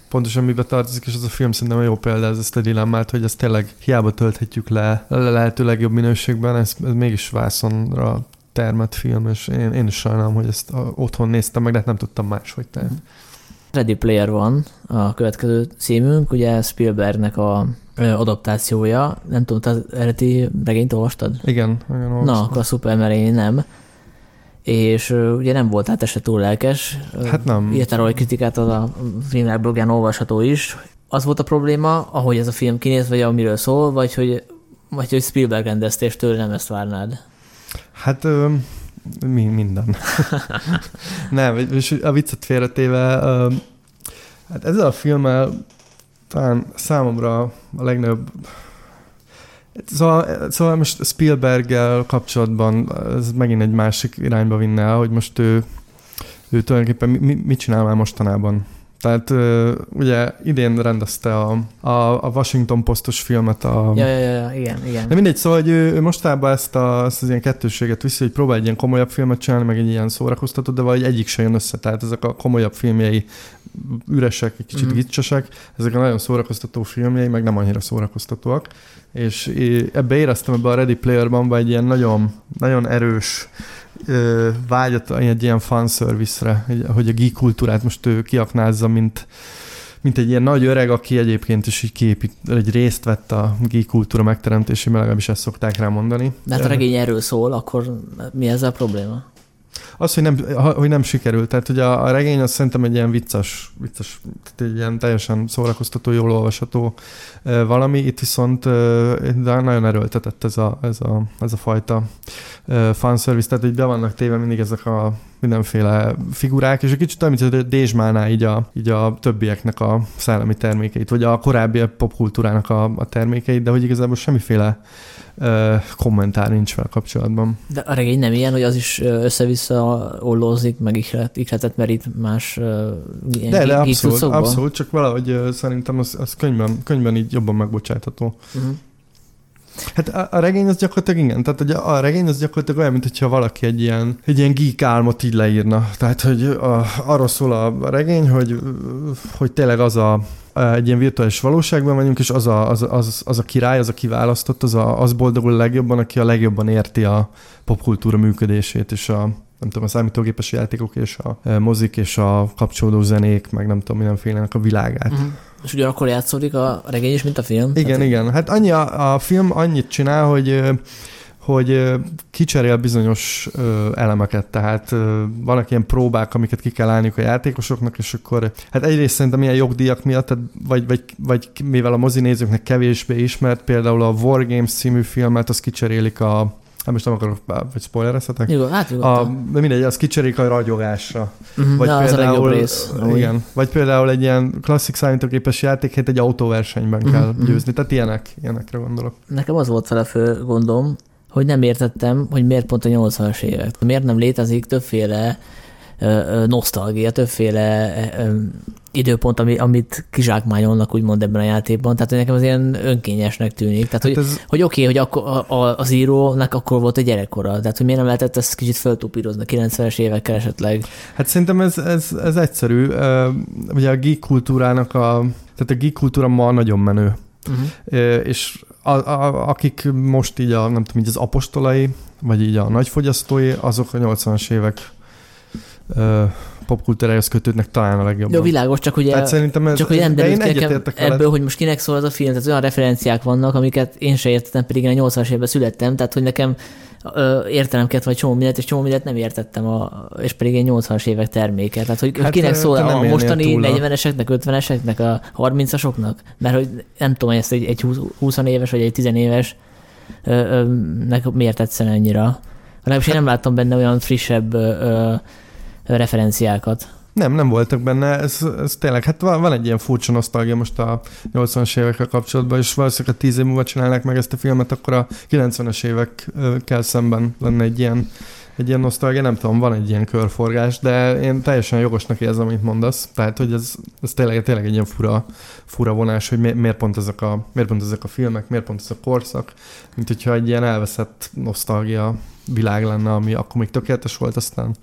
pontosan mibe tartozik, és az a film szerintem jó példa ez ezt a dilemmát, hogy ezt tényleg hiába tölthetjük le a lehető legjobb minőségben, ez, ez mégis vászonra termett film, és én, én is sajnálom, hogy ezt otthon néztem meg, de hát nem tudtam máshogy tenni. Ready Player van a következő címünk, ugye Spielbergnek a adaptációja. Nem tudom, te eredeti regényt olvastad? Igen, igen Na, olvastam. akkor a szuper, mert én nem. És ugye nem volt hát se túl lelkes. Hát nem. Írta róla egy kritikát, az a filmnek blogján olvasható is. Az volt a probléma, ahogy ez a film kinéz, vagy amiről szól, vagy hogy, vagy hogy Spielberg rendezte, és tőle nem ezt várnád. Hát ö, mi, minden. (laughs) Nem, és a viccet félretéve, hát ezzel a filmmel talán számomra a legnagyobb Szóval, szóval most Spielberggel kapcsolatban ez megint egy másik irányba vinne el, hogy most ő, ő tulajdonképpen mi- mit csinál már mostanában. Tehát ugye idén rendezte a, a, a Washington Postos filmet a, Ja, ja, ja, igen, igen. de mindegy, szóval hogy ő, ő mostában ezt, a, ezt az ilyen kettősséget viszi, hogy próbál egy ilyen komolyabb filmet csinálni, meg egy ilyen szórakoztató, de valahogy egyik se jön össze. Tehát ezek a komolyabb filmjei üresek, egy kicsit mm. gicsesek, ezek a nagyon szórakoztató filmjei, meg nem annyira szórakoztatóak. És ebbe éreztem ebbe a Ready Player-ban egy ilyen nagyon, nagyon erős vágyat egy ilyen fanservice-re, hogy- a geek kultúrát most ő kiaknázza, mint, mint egy ilyen nagy öreg, aki egyébként is így képít, egy részt vett a geek kultúra megteremtésében, legalábbis ezt szokták rá mondani. De hát a regény erről szól, akkor mi ezzel a probléma? Az, hogy nem, hogy nem sikerült. Tehát ugye a, a regény az szerintem egy ilyen vicces, vicces tehát egy ilyen teljesen szórakoztató, jól olvasható valami. Itt viszont de nagyon erőltetett ez a, ez a, ez a fajta fanservice, tehát hogy be vannak téve mindig ezek a mindenféle figurák, és egy kicsit olyan, mint hogy dézsmálná így a, így a többieknek a szellemi termékeit, vagy a korábbi popkultúrának a, a termékeit, de hogy igazából semmiféle ö, kommentár nincs vele kapcsolatban. De a regény nem ilyen, hogy az is össze-vissza ollózik, meg ihlet, ihletet merít más ilyen De, de abszolút, abszolút, csak valahogy szerintem az, az könyvben, könyvben így jobban megbocsátható. Uh-huh. Hát a, a regény az gyakorlatilag igen, tehát ugye a regény az gyakorlatilag olyan, mintha valaki egy ilyen, egy ilyen geek álmot így leírna. Tehát, hogy a, arról szól a regény, hogy, hogy tényleg az a, egy ilyen virtuális valóságban vagyunk, és az a, az, az, az a király, az a kiválasztott, az, a, az boldogul legjobban, aki a legjobban érti a popkultúra működését, és a, nem tudom, a számítógépes játékok és a mozik és a kapcsolódó zenék, meg nem tudom, mindenfélenek a világát. Uh-huh. És ugyanakkor játszódik a regény is, mint a film? Igen, Tehát... igen. Hát annyi a, a film annyit csinál, hogy hogy kicserél bizonyos elemeket, tehát vannak ilyen próbák, amiket ki kell állniuk a játékosoknak, és akkor hát egyrészt szerintem ilyen jogdíjak miatt, tehát vagy, vagy, vagy mivel a mozinézőknek kevésbé ismert, például a War Games című filmet, az kicserélik a Hát most nem akarok, vagy spoilerezhetek? Jó, hát a, mindegy, az kicserélik a ragyogásra. Uh-huh, vagy például, az rész. Igen, vagy például egy ilyen klasszik számítógépes játékét egy autóversenyben uh-huh, kell uh-huh. győzni. Tehát ilyenek, ilyenekre gondolok. Nekem az volt a fő gondom, hogy nem értettem, hogy miért pont a 80-as évek. Miért nem létezik többféle nosztalgia, többféle időpont, ami, amit kizsákmányolnak úgymond ebben a játékban. Tehát nekem az ilyen önkényesnek tűnik. Tehát, hogy, hát ez... hogy oké, okay, hogy akkor a, a, az írónak akkor volt egy gyerekkora. Tehát, hogy miért nem lehetett ezt kicsit föltupírozni 90-es évekkel esetleg? Hát szerintem ez, ez, ez egyszerű. Ugye a geek kultúrának a, tehát a geek kultúra ma nagyon menő. Uh-huh. És a, a, akik most így, a, nem tudom, így az apostolai, vagy így a nagyfogyasztói, azok a 80-as évek popkultúrájához kötődnek talán a legjobban. Jó, világos, csak ugye, tehát szerintem ez, csak hogy nekem ebből, hogy most kinek szól az a film, tehát olyan referenciák vannak, amiket én se értettem, pedig én a 80-as évben születtem, tehát hogy nekem kellett, vagy csomó mindent, és csomó mindent nem értettem, a, és pedig egy 80-as évek terméke. Tehát, hogy hát, kinek szól a mostani 40-eseknek, 50-eseknek, a 30-asoknak? Mert hogy nem tudom, hogy ezt egy, egy 20 éves, vagy egy 10 éves nek miért tetszene annyira. Legalábbis én nem láttam benne olyan frissebb ö, ö, referenciákat. Nem, nem voltak benne, ez, ez tényleg, hát van, van egy ilyen furcsa nosztalgia most a 80-as évekkel kapcsolatban, és valószínűleg, ha 10 év múlva csinálnák meg ezt a filmet, akkor a 90-es évekkel szemben lenne egy ilyen, egy ilyen nosztalgia, nem tudom, van egy ilyen körforgás, de én teljesen jogosnak érzem, amit mondasz, tehát, hogy ez, ez tényleg, tényleg egy ilyen fura, fura vonás, hogy miért pont, ezek a, miért pont ezek a filmek, miért pont ez a korszak, mint hogyha egy ilyen elveszett nosztalgia világ lenne, ami akkor még tökéletes volt, aztán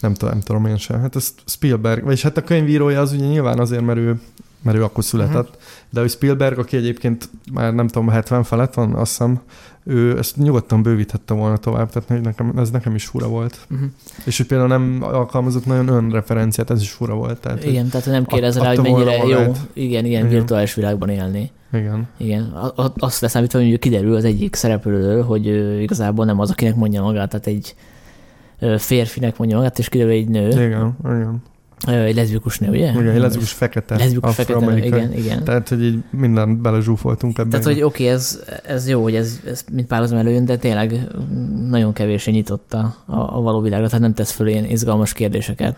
nem tudom, nem tudom én sem. Hát ez Spielberg, vagyis hát a könyvírója az ugye nyilván azért, mert ő, mert ő akkor született, uh-huh. de ő Spielberg, aki egyébként már nem tudom, 70 felett van, azt hiszem, ő ezt nyugodtan bővíthette volna tovább, tehát nekem, ez nekem is fura volt. Uh-huh. És hogy például nem alkalmazott nagyon önreferenciát, ez is fura volt. Tehát, igen, tehát nem kérdez rá, hogy mennyire jó, igen, igen, igen, virtuális világban élni. Igen. Igen. Azt leszámítva, hogy kiderül az egyik szereplőről, hogy igazából nem az, akinek mondja magát, tehát egy férfinek mondja magát, és kiderül egy nő. Igen, igen. Egy leszbikus nő, ugye? Igen, egy leszbikus fekete. Leszbikus fekete, igen, igen. Tehát, hogy így mindent belezsúfoltunk ebben. Tehát, hogy oké, okay, ez, ez jó, hogy ez, ez mint párhuzam előjön, de tényleg nagyon kevésé nyitotta a, a való világra, tehát nem tesz föl ilyen izgalmas kérdéseket.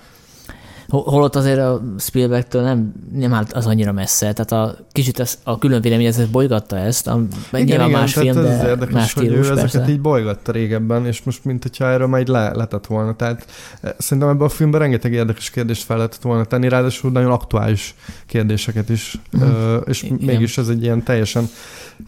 Holott azért a Spielbergtől nem, nem állt az annyira messze, tehát a kicsit ez, a külön véleményezés bolygatta ezt, a, igen, nyilván igen, más film, de ez érdekes, más stílus, hogy ő ezeket így bolygatta régebben, és most mint hogyha erről már így le, letett volna. Tehát eh, szerintem ebben a filmben rengeteg érdekes kérdést fel lehetett volna tenni, ráadásul nagyon aktuális kérdéseket is, uh-huh. és igen. mégis ez egy ilyen teljesen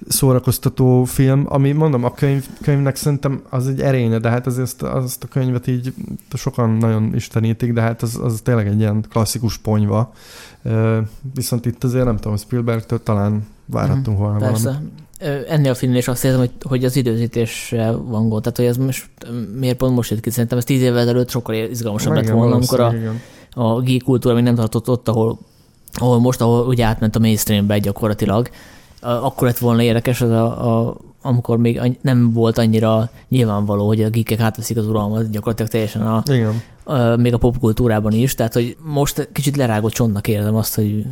szórakoztató film, ami mondom, a könyv, könyvnek szerintem az egy erénye, de hát azért azt, azt a könyvet így sokan nagyon istenítik, de hát az, az tényleg egy ilyen klasszikus ponyva. Viszont itt azért nem tudom, Spielbergtől talán várhattunk volna Persze. valamit. Ennél a filmnél is azt érzem, hogy, hogy az időzítésre van gond. Tehát, hogy ez most miért pont most jött ki? Szerintem ez tíz évvel ezelőtt sokkal izgalmasabb lett volna, amikor a, a geek kultúra még nem tartott ott, ahol, ahol most, ahol ugye átment a mainstreambe gyakorlatilag, akkor lett volna érdekes az a, a amikor még nem volt annyira nyilvánvaló, hogy a geekek átveszik az uralmat gyakorlatilag teljesen a, Igen. Még a popkultúrában is, tehát hogy most kicsit lerágott csontnak érzem azt, hogy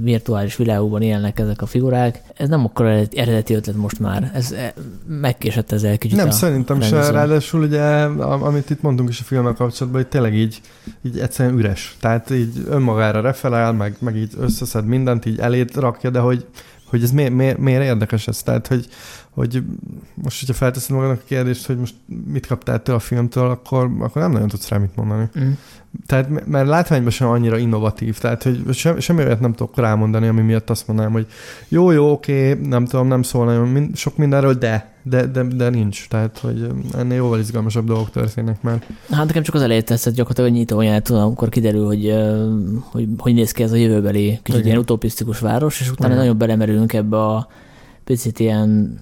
virtuális világokban élnek ezek a figurák. Ez nem akkor eredeti ötlet most már, ez e, megkésett ezzel kicsit Nem, szerintem se, ráadásul ugye, amit itt mondtunk is a filmmel kapcsolatban, hogy tényleg így, így egyszerűen üres. Tehát így önmagára referál, meg, meg így összeszed mindent, így elét rakja, de hogy hogy ez miért, miért, miért érdekes ez? Tehát, hogy, hogy most, hogyha felteszed magadnak a kérdést, hogy most mit kaptál ettől a filmtől, akkor, akkor nem nagyon tudsz rá mit mondani. Mm. Tehát, mert látványban sem annyira innovatív, tehát, hogy sem, semmi olyat nem tudok rámondani, ami miatt azt mondanám, hogy jó, jó, oké, nem tudom, nem szól nagyon mind, sok mindenről, de, de, de, de nincs. Tehát, hogy ennél jóval izgalmasabb dolgok történnek már. Hát nekem csak az elejét tetszett gyakorlatilag, hogy nyitó tudom, amikor kiderül, hogy, hogy hogy néz ki ez a jövőbeli kicsit Igen. ilyen utopisztikus város, és utána Igen. nagyon belemerülünk ebbe a picit ilyen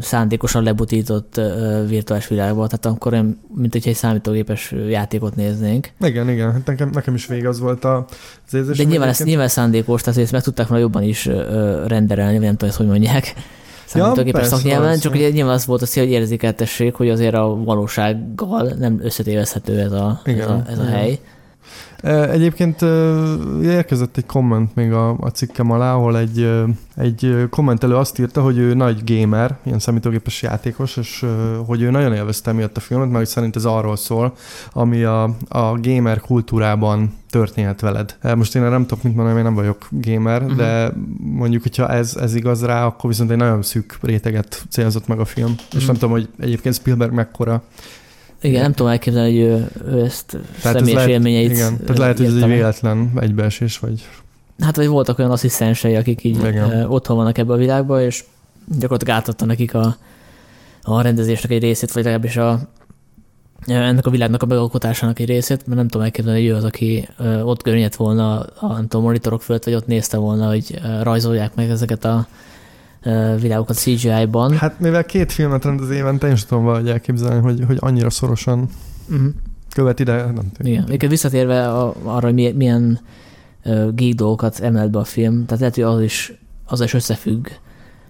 szándékosan lebutított virtuális világba, tehát akkor olyan, mint hogyha egy számítógépes játékot néznénk. Igen, igen, hát nekem, nekem is végig az volt a, az érzés. De nyilván, ez, nyilván szándékos, tehát ezt meg tudták volna jobban is renderelni, nem tudom, ezt hogy mondják számítógépes ja, szaknyelven, csak ugye nyilván az volt az, hogy érzékeltesség, hogy azért a valósággal nem összetévezhető ez a, igen, ez a, ez a hely. Egyébként érkezett egy komment még a, a cikkem alá, ahol egy, egy kommentelő azt írta, hogy ő nagy gamer, ilyen számítógépes játékos, és hogy ő nagyon élvezte miatt a filmet, mert szerint ez arról szól, ami a, a gamer kultúrában történhet veled. Most én nem tudok mit mondani, én nem vagyok gamer, uh-huh. de mondjuk, hogyha ez, ez igaz rá, akkor viszont egy nagyon szűk réteget célzott meg a film. Uh-huh. És nem tudom, hogy egyébként Spielberg mekkora igen, nem tudom elképzelni, hogy ő, ő ezt tehát személyes lehet, élményeit Igen, tehát lehet, hogy ez egy véletlen egybeesés, vagy... Hát, vagy voltak olyan asszisztensei, akik így igen. otthon vannak ebbe a világba, és gyakorlatilag átadta nekik a, a rendezésnek egy részét, vagy legalábbis a, ennek a világnak a megalkotásának egy részét, mert nem tudom elképzelni, hogy ő az, aki ott görnyett volna a, nem tudom, monitorok fölött, vagy ott nézte volna, hogy rajzolják meg ezeket a világokat CGI-ban. Hát mivel két filmet rendez évente, én sem tudom valahogy elképzelni, hogy, hogy annyira szorosan uh-huh. követ ide, nem tudom. Igen, Még visszatérve a, arra, hogy milyen, geek dolgokat emelt be a film, tehát lehet, hogy az is, az is összefügg,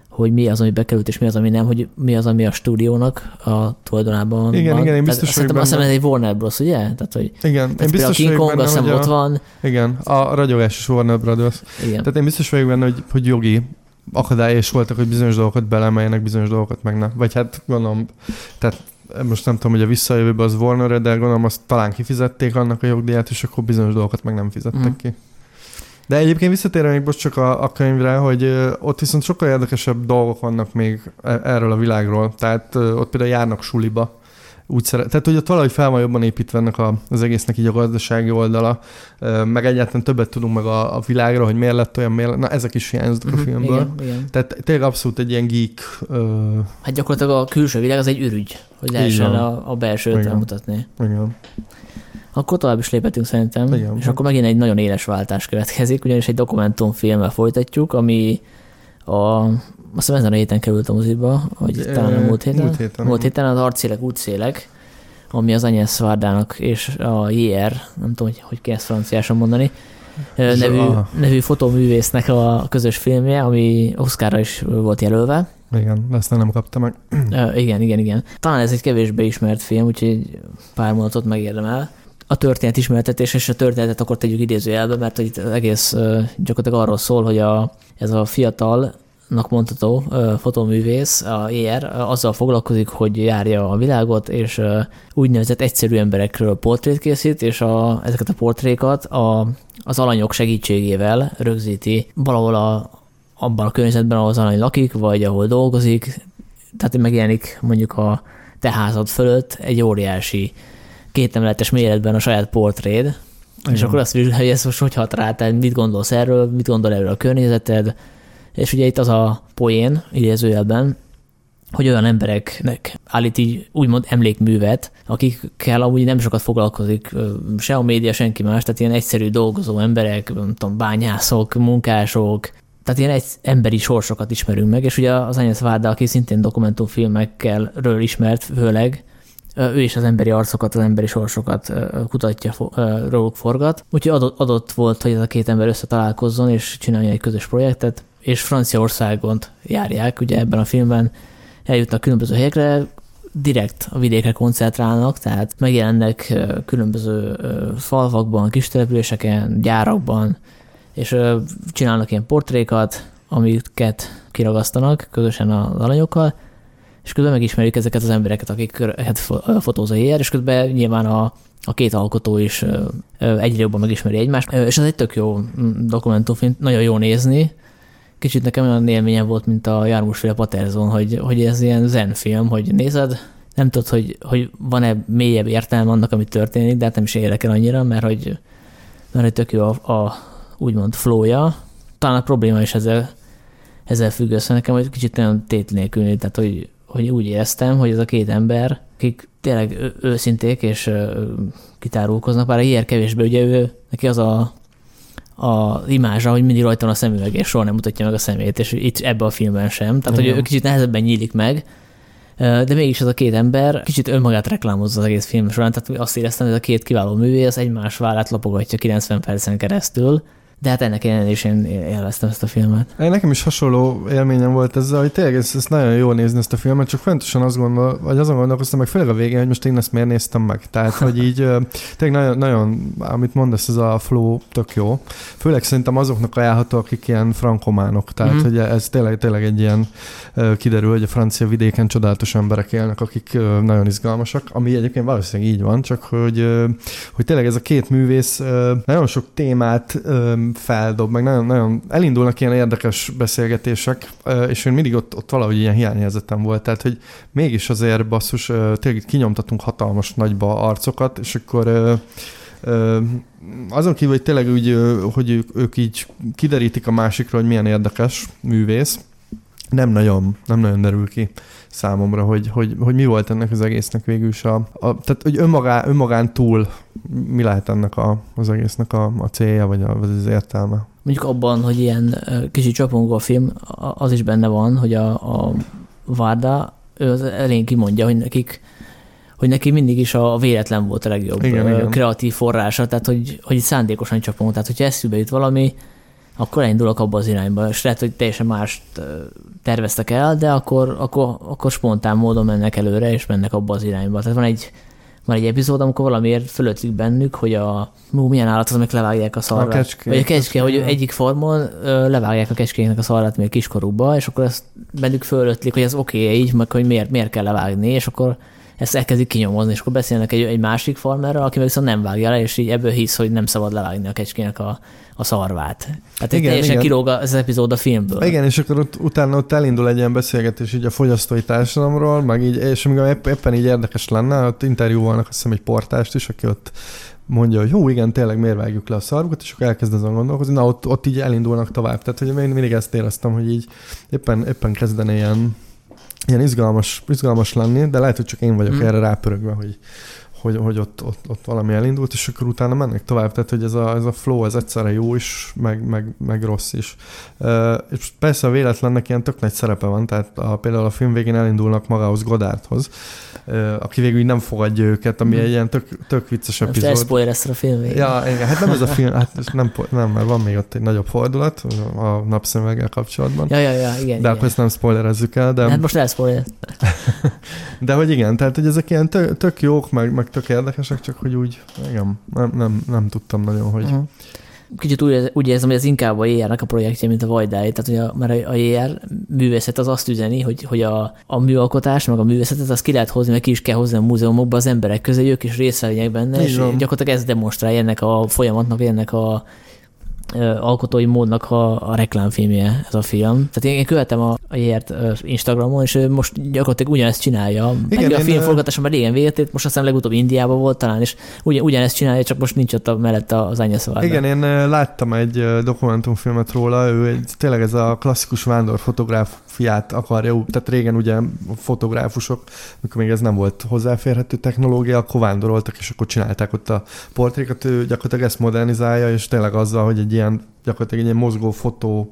hogy mi az, ami bekerült, és mi az, ami nem, hogy mi az, ami a stúdiónak a tulajdonában Igen, van. igen, én biztos vagyok Azt hiszem, ez egy Warner Bros., ugye? Tehát, hogy, igen, én biztos a King Kong, azt ott van. Igen, a ragyogás is Warner Brothers. Igen. Tehát én biztos vagyok benne, hogy, hogy jogi akadály is voltak, hogy bizonyos dolgokat belemeljenek, bizonyos dolgokat meg ne. Vagy hát gondolom, tehát most nem tudom, hogy a visszajövőben az volna, de gondolom azt talán kifizették annak a jogdíját, és akkor bizonyos dolgokat meg nem fizettek mm. ki. De egyébként visszatérve még most csak a, a könyvre, hogy ott viszont sokkal érdekesebb dolgok vannak még e, erről a világról. Tehát ott például járnak suliba, úgy szeret, tehát hogy ott valahogy fel van jobban építve ennek a, az egésznek így a gazdasági oldala, meg egyáltalán többet tudunk meg a, a világról, hogy miért lett olyan, miért lett, na ezek is hiányoznak uh-huh, a mhm, filmből. Igen, igen. Tehát tényleg abszolút egy ilyen geek... Uh... Hát gyakorlatilag a külső világ az egy ürügy, hogy lehessen a, a belsőt mutatni. Igen. Akkor tovább is léphetünk szerintem, igen, és akkor megint egy nagyon éles váltás következik, ugyanis egy dokumentumfilmmel folytatjuk, ami a azt hiszem ezen a héten került a moziba, vagy De, talán a múlt héten. Múlt héten, múlt héten az Arcélek útszélek, ami az Agnes Várdának és a JR, nem tudom, hogy, hogy kell ezt franciásan mondani, nevű, nevű fotóművésznek a közös filmje, ami Oscarra is volt jelölve. Igen, ezt nem kapta meg. Uh, igen, igen, igen. Talán ez egy kevésbé ismert film, úgyhogy pár mondatot megérdemel. A történet ismertetés, és a történetet akkor tegyük idézőjelbe, mert hogy itt egész gyakorlatilag arról szól, hogy a, ez a fiatal nak mondható fotoművész, a ER, azzal foglalkozik, hogy járja a világot, és úgynevezett egyszerű emberekről portrét készít, és a, ezeket a portrékat a, az alanyok segítségével rögzíti valahol a, abban a környezetben, ahol az alany lakik, vagy ahol dolgozik, tehát megjelenik mondjuk a te házad fölött egy óriási kétemeletes méretben a saját portréd, Igen. és akkor azt vizsgálja, hogy ez most hogy hat rá, tehát mit gondolsz erről, mit gondol erről a környezeted, és ugye itt az a poén, idézőjelben, hogy olyan embereknek állít így úgymond emlékművet, akikkel amúgy nem sokat foglalkozik se a média, senki más, tehát ilyen egyszerű dolgozó emberek, nem tudom, bányászok, munkások, tehát ilyen egy emberi sorsokat ismerünk meg, és ugye az Agnes Várda, aki szintén dokumentumfilmekkel ről ismert, főleg, ő is az emberi arcokat, az emberi sorsokat kutatja, róluk forgat. Úgyhogy adott, adott volt, hogy ez a két ember összetalálkozzon, és csinálja egy közös projektet és Franciaországon járják, ugye ebben a filmben eljutnak különböző helyekre, direkt a vidékre koncentrálnak, tehát megjelennek különböző falvakban, kis településeken, gyárakban, és csinálnak ilyen portrékat, amiket kiragasztanak közösen az alanyokkal, és közben megismerjük ezeket az embereket, akiket fotóz a és közben nyilván a, a két alkotó is egyre jobban megismeri egymást, és ez egy tök jó mm, dokumentumfilm, nagyon jó nézni, kicsit nekem olyan élményem volt, mint a Jármusféle Paterzon, hogy, hogy ez ilyen zen film, hogy nézed, nem tudod, hogy, hogy van-e mélyebb értelme annak, ami történik, de hát nem is érdekel annyira, mert hogy, mert hogy tök jó a, a úgymond flója. Talán a probléma is ezzel, ezzel függ össze nekem, hogy kicsit nagyon tét nélkül, tehát hogy, hogy úgy éreztem, hogy ez a két ember, akik tényleg őszinték és kitárulkoznak, bár a ilyen kevésbé, ugye ő, neki az a a imázsa, hogy mindig rajta van a szemüveg, és soha nem mutatja meg a szemét, és itt ebben a filmben sem. Tehát, hogy ő kicsit nehezebben nyílik meg, de mégis ez a két ember kicsit önmagát reklámozza az egész film során, tehát azt éreztem, hogy ez a két kiváló művész egymás vállát lapogatja 90 percen keresztül, de hát ennek ellenére is én élveztem ezt a filmet. Nekem is hasonló élményem volt ezzel, hogy tényleg ezt, ezt nagyon jó nézni ezt a filmet, csak fontosan azt gondol, vagy azon gondolkoztam meg, főleg a végén, hogy most én ezt miért néztem meg. Tehát, hogy így tényleg nagyon, nagyon, amit mondasz, ez a flow tök jó. Főleg szerintem azoknak ajánlható, akik ilyen frankománok. Tehát, mm. hogy ez tényleg, tényleg egy ilyen kiderül, hogy a francia vidéken csodálatos emberek élnek, akik nagyon izgalmasak, ami egyébként valószínűleg így van, csak hogy, hogy tényleg ez a két művész nagyon sok témát feldob, meg nagyon, nagyon elindulnak ilyen érdekes beszélgetések, és én mindig ott, ott valahogy ilyen hiányérzetem volt, tehát hogy mégis azért basszus, tényleg kinyomtatunk hatalmas nagyba arcokat, és akkor azon kívül, hogy tényleg úgy, hogy ők, ők így kiderítik a másikra, hogy milyen érdekes művész, nem nagyon, nem nagyon derül ki számomra, hogy, hogy, hogy mi volt ennek az egésznek végül is a, a tehát hogy önmagá, önmagán túl mi lehet ennek a, az egésznek a, a célja, vagy, a, vagy az értelme. Mondjuk abban, hogy ilyen kicsit csapongó a film, az is benne van, hogy a, a Várda, ő az elén kimondja, hogy nekik hogy neki mindig is a véletlen volt a legjobb igen, igen. kreatív forrása, tehát hogy, hogy szándékosan csapunk. Tehát, hogyha eszükbe jut valami, akkor elindulok abba az irányba, és lehet, hogy teljesen mást terveztek el, de akkor, akkor, akkor spontán módon mennek előre, és mennek abba az irányba. Tehát van egy, van egy epizód, amikor valamiért fölötlik bennük, hogy a mú, milyen állat az, amik levágják a szarrát. A kecske. Vagy a kecske, hogy egyik formon levágják a kecskének a szarrát még kiskorúba, és akkor ezt bennük fölötlik, hogy ez oké okay, így, meg hogy miért, miért kell levágni, és akkor ezt elkezdik kinyomozni, és akkor beszélnek egy, egy másik farmerrel, aki meg viszont nem vágja le, és így ebből hisz, hogy nem szabad levágni a kecskének a, a szarvát. Hát igen, teljesen igen. kilóg az epizód a filmből. Igen, és akkor ott, utána ott elindul egy ilyen beszélgetés így a fogyasztói társadalomról, meg így, és épp, éppen így érdekes lenne, ott interjúolnak azt hiszem egy portást is, aki ott mondja, hogy hú, igen, tényleg miért vágjuk le a szarvukat, és akkor elkezd azon gondolkozni, na ott, ott így elindulnak tovább. Tehát, hogy én mindig ezt éreztem, hogy így éppen, éppen kezdene ilyen ilyen izgalmas, izgalmas lenni, de lehet, hogy csak én vagyok mm. erre rápörögve, hogy, hogy, hogy ott, ott, ott valami elindult, és akkor utána mennek tovább. Tehát, hogy ez a, ez a flow, ez egyszerre jó is, meg, meg, meg rossz is. Uh, és persze a véletlennek ilyen tök nagy szerepe van, tehát a, például a film végén elindulnak magához Godárthoz, uh, aki végül nem fogadja őket, ami mm. egy ilyen tök, tök vicces Most epizód. Most ezt a film végén. Ja, igen, hát nem ez a film, hát nem, nem, mert van még ott egy nagyobb fordulat a napszemüveggel kapcsolatban. Ja, ja, ja, igen. De igen. akkor ezt nem spoilerezzük el. De... Hát most elspoiler. (laughs) de hogy igen, tehát hogy ezek ilyen tök, tök jók, meg, meg tök érdekesek, csak hogy úgy, igen, nem, nem, nem tudtam nagyon, hogy... Uh-huh. Kicsit úgy, úgy érzem, hogy ez inkább a JR-nek a projektje, mint a Vajdái. Tehát, hogy a, mert a JR művészet az azt üzeni, hogy, hogy a, a műalkotás, meg a művészetet az ki lehet hozni, meg ki is kell hozni a múzeumokba az emberek közé, ők is részt benne, és gyakorlatilag ez demonstrálja ennek a folyamatnak, ennek a alkotói módnak a, a reklámfilmje ez a film. Tehát én, követem a, a Jért Instagramon, és ő most gyakorlatilag ugyanezt csinálja. Igen, Meg a filmforgatása már régen véget most aztán legutóbb Indiában volt talán, és ugyan, ugyanezt csinálja, csak most nincs ott a mellett az szavárda. Igen, én láttam egy dokumentumfilmet róla, ő egy, tényleg ez a klasszikus vándorfotográf fiát akarja, tehát régen ugye fotográfusok, amikor még ez nem volt hozzáférhető technológia, akkor vándoroltak, és akkor csinálták ott a portrékat, ő gyakorlatilag ezt modernizálja, és tényleg azzal, hogy egy ilyen gyakorlatilag egy ilyen mozgó fotó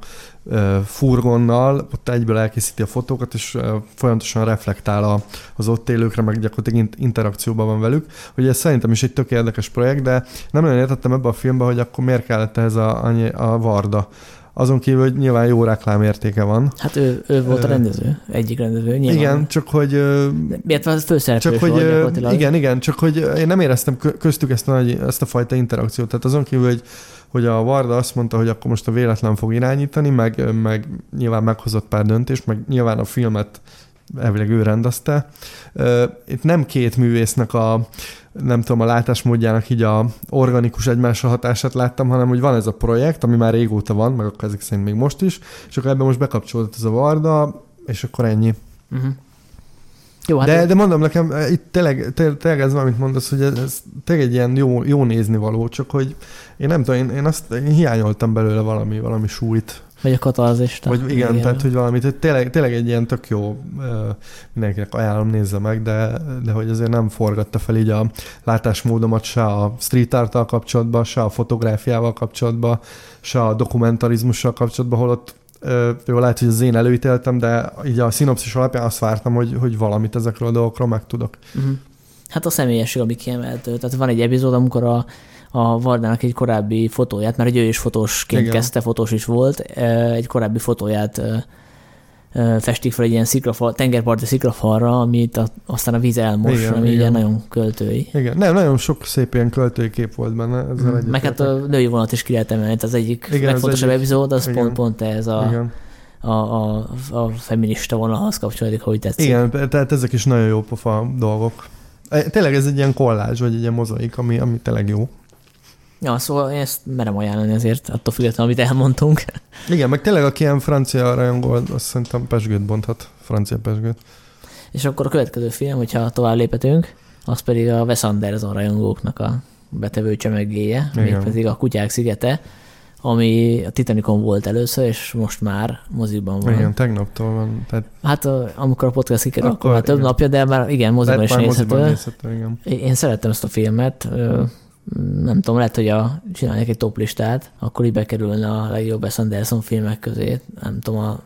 furgonnal, ott egyből elkészíti a fotókat, és folyamatosan reflektál az ott élőkre, meg gyakorlatilag interakcióban van velük. Ugye ez szerintem is egy tök érdekes projekt, de nem nagyon értettem ebbe a filmbe, hogy akkor miért kellett ez a, a, Varda azon kívül, hogy nyilván jó reklámértéke van. Hát ő, ő volt a rendező, egyik rendező. Nyilván. Igen, csak hogy... Miért van főszereplő csak hogy, Igen, igen, csak hogy én nem éreztem köztük ezt a, ezt a fajta interakciót. Tehát azon kívül, hogy, hogy a Varda azt mondta, hogy akkor most a véletlen fog irányítani, meg, meg nyilván meghozott pár döntést, meg nyilván a filmet elvileg ő rendezte. Itt nem két művésznek a nem tudom, a látásmódjának így a organikus egymásra hatását láttam, hanem hogy van ez a projekt, ami már régóta van, meg akkor ezek szerint még most is, és akkor ebben most bekapcsolódott ez a Varda, és akkor ennyi. Uh-huh. Jó, hát de, de mondom nekem, itt tényleg, tényleg ez van, amit mondasz, hogy ez, ez tényleg egy ilyen jó, jó nézni való, csak hogy én nem tudom, én, én azt én hiányoltam belőle valami, valami súlyt. Vagy a katarzista. Vagy igen, igen, tehát hogy valamit, tényleg, tényleg egy ilyen tök jó, mindenkinek ajánlom, nézze meg, de, de hogy azért nem forgatta fel így a látásmódomat se a street art kapcsolatban, se a fotográfiával kapcsolatban, se a dokumentarizmussal kapcsolatban, holott jó, lehet, hogy az én előítéltem, de így a szinopszis alapján azt vártam, hogy, hogy valamit ezekről a dolgokról megtudok. Uh-huh. Hát a személyesség, ami kiemeltő. Tehát van egy epizód, amikor a, a Vardának egy korábbi fotóját, mert ő is fotósként Igen. kezdte, fotós is volt, egy korábbi fotóját festik fel egy ilyen sziklafal, tengerparti sziklafalra, amit a, aztán a víz elmos, igen, ami igen. nagyon költői. Igen, nem, nagyon sok szép ilyen költői kép volt benne. Ezzel mm. Meg hát a női vonat is ki lehet emelni, az egyik igen, legfontosabb az epizód, az igen. pont, pont ez a, igen. a, a, a feminista vonalhoz kapcsolódik, hogy tetszik. Igen, tehát ezek is nagyon jó pofa dolgok. E, tényleg ez egy ilyen kollázs, vagy egy ilyen mozaik, ami, ami tényleg jó. Ja, szóval én ezt merem ajánlani azért, attól függetlenül, amit elmondtunk. Igen, meg tényleg aki ilyen francia rajongó, azt szerintem pesgőt bonthat, francia pesgőt. És akkor a következő film, hogyha tovább lépetünk, az pedig a Wes Anderson rajongóknak a betevő csemegéje, pedig a Kutyák szigete, ami a Titanicon volt először, és most már moziban van. Igen, tegnaptól van. Tehát... Hát amikor a podcast kikerül, akkor, akkor már több igen. napja, de már igen, moziban is nézhető. nézhető igen. Én szerettem ezt a filmet, nem tudom, lehet, hogy a, csinálják egy top listát, akkor így bekerülne a legjobb Wes Anderson filmek közé, nem tudom, a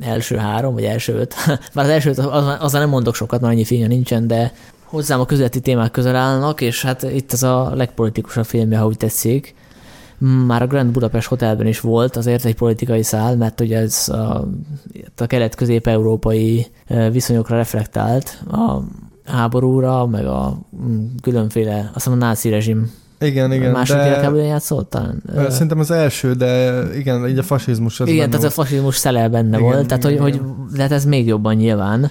első három, vagy első öt. (laughs) Már az első öt, az, azzal nem mondok sokat, mert annyi filmje nincsen, de hozzám a közéleti témák közel állnak, és hát itt ez a legpolitikusabb filmje, ha úgy tetszik. Már a Grand Budapest Hotelben is volt azért egy politikai szál, mert ugye ez a, a kelet-közép-európai viszonyokra reflektált, a háborúra, meg a mm, különféle, azt hiszem a náci rezsim igen, igen. A második világháborúban játszott talán? Szerintem az első, de igen, így a fasizmus az Igen, tehát volt. a fasizmus szele benne igen, volt, tehát igen, hogy, igen. hogy, de hát ez még jobban nyilván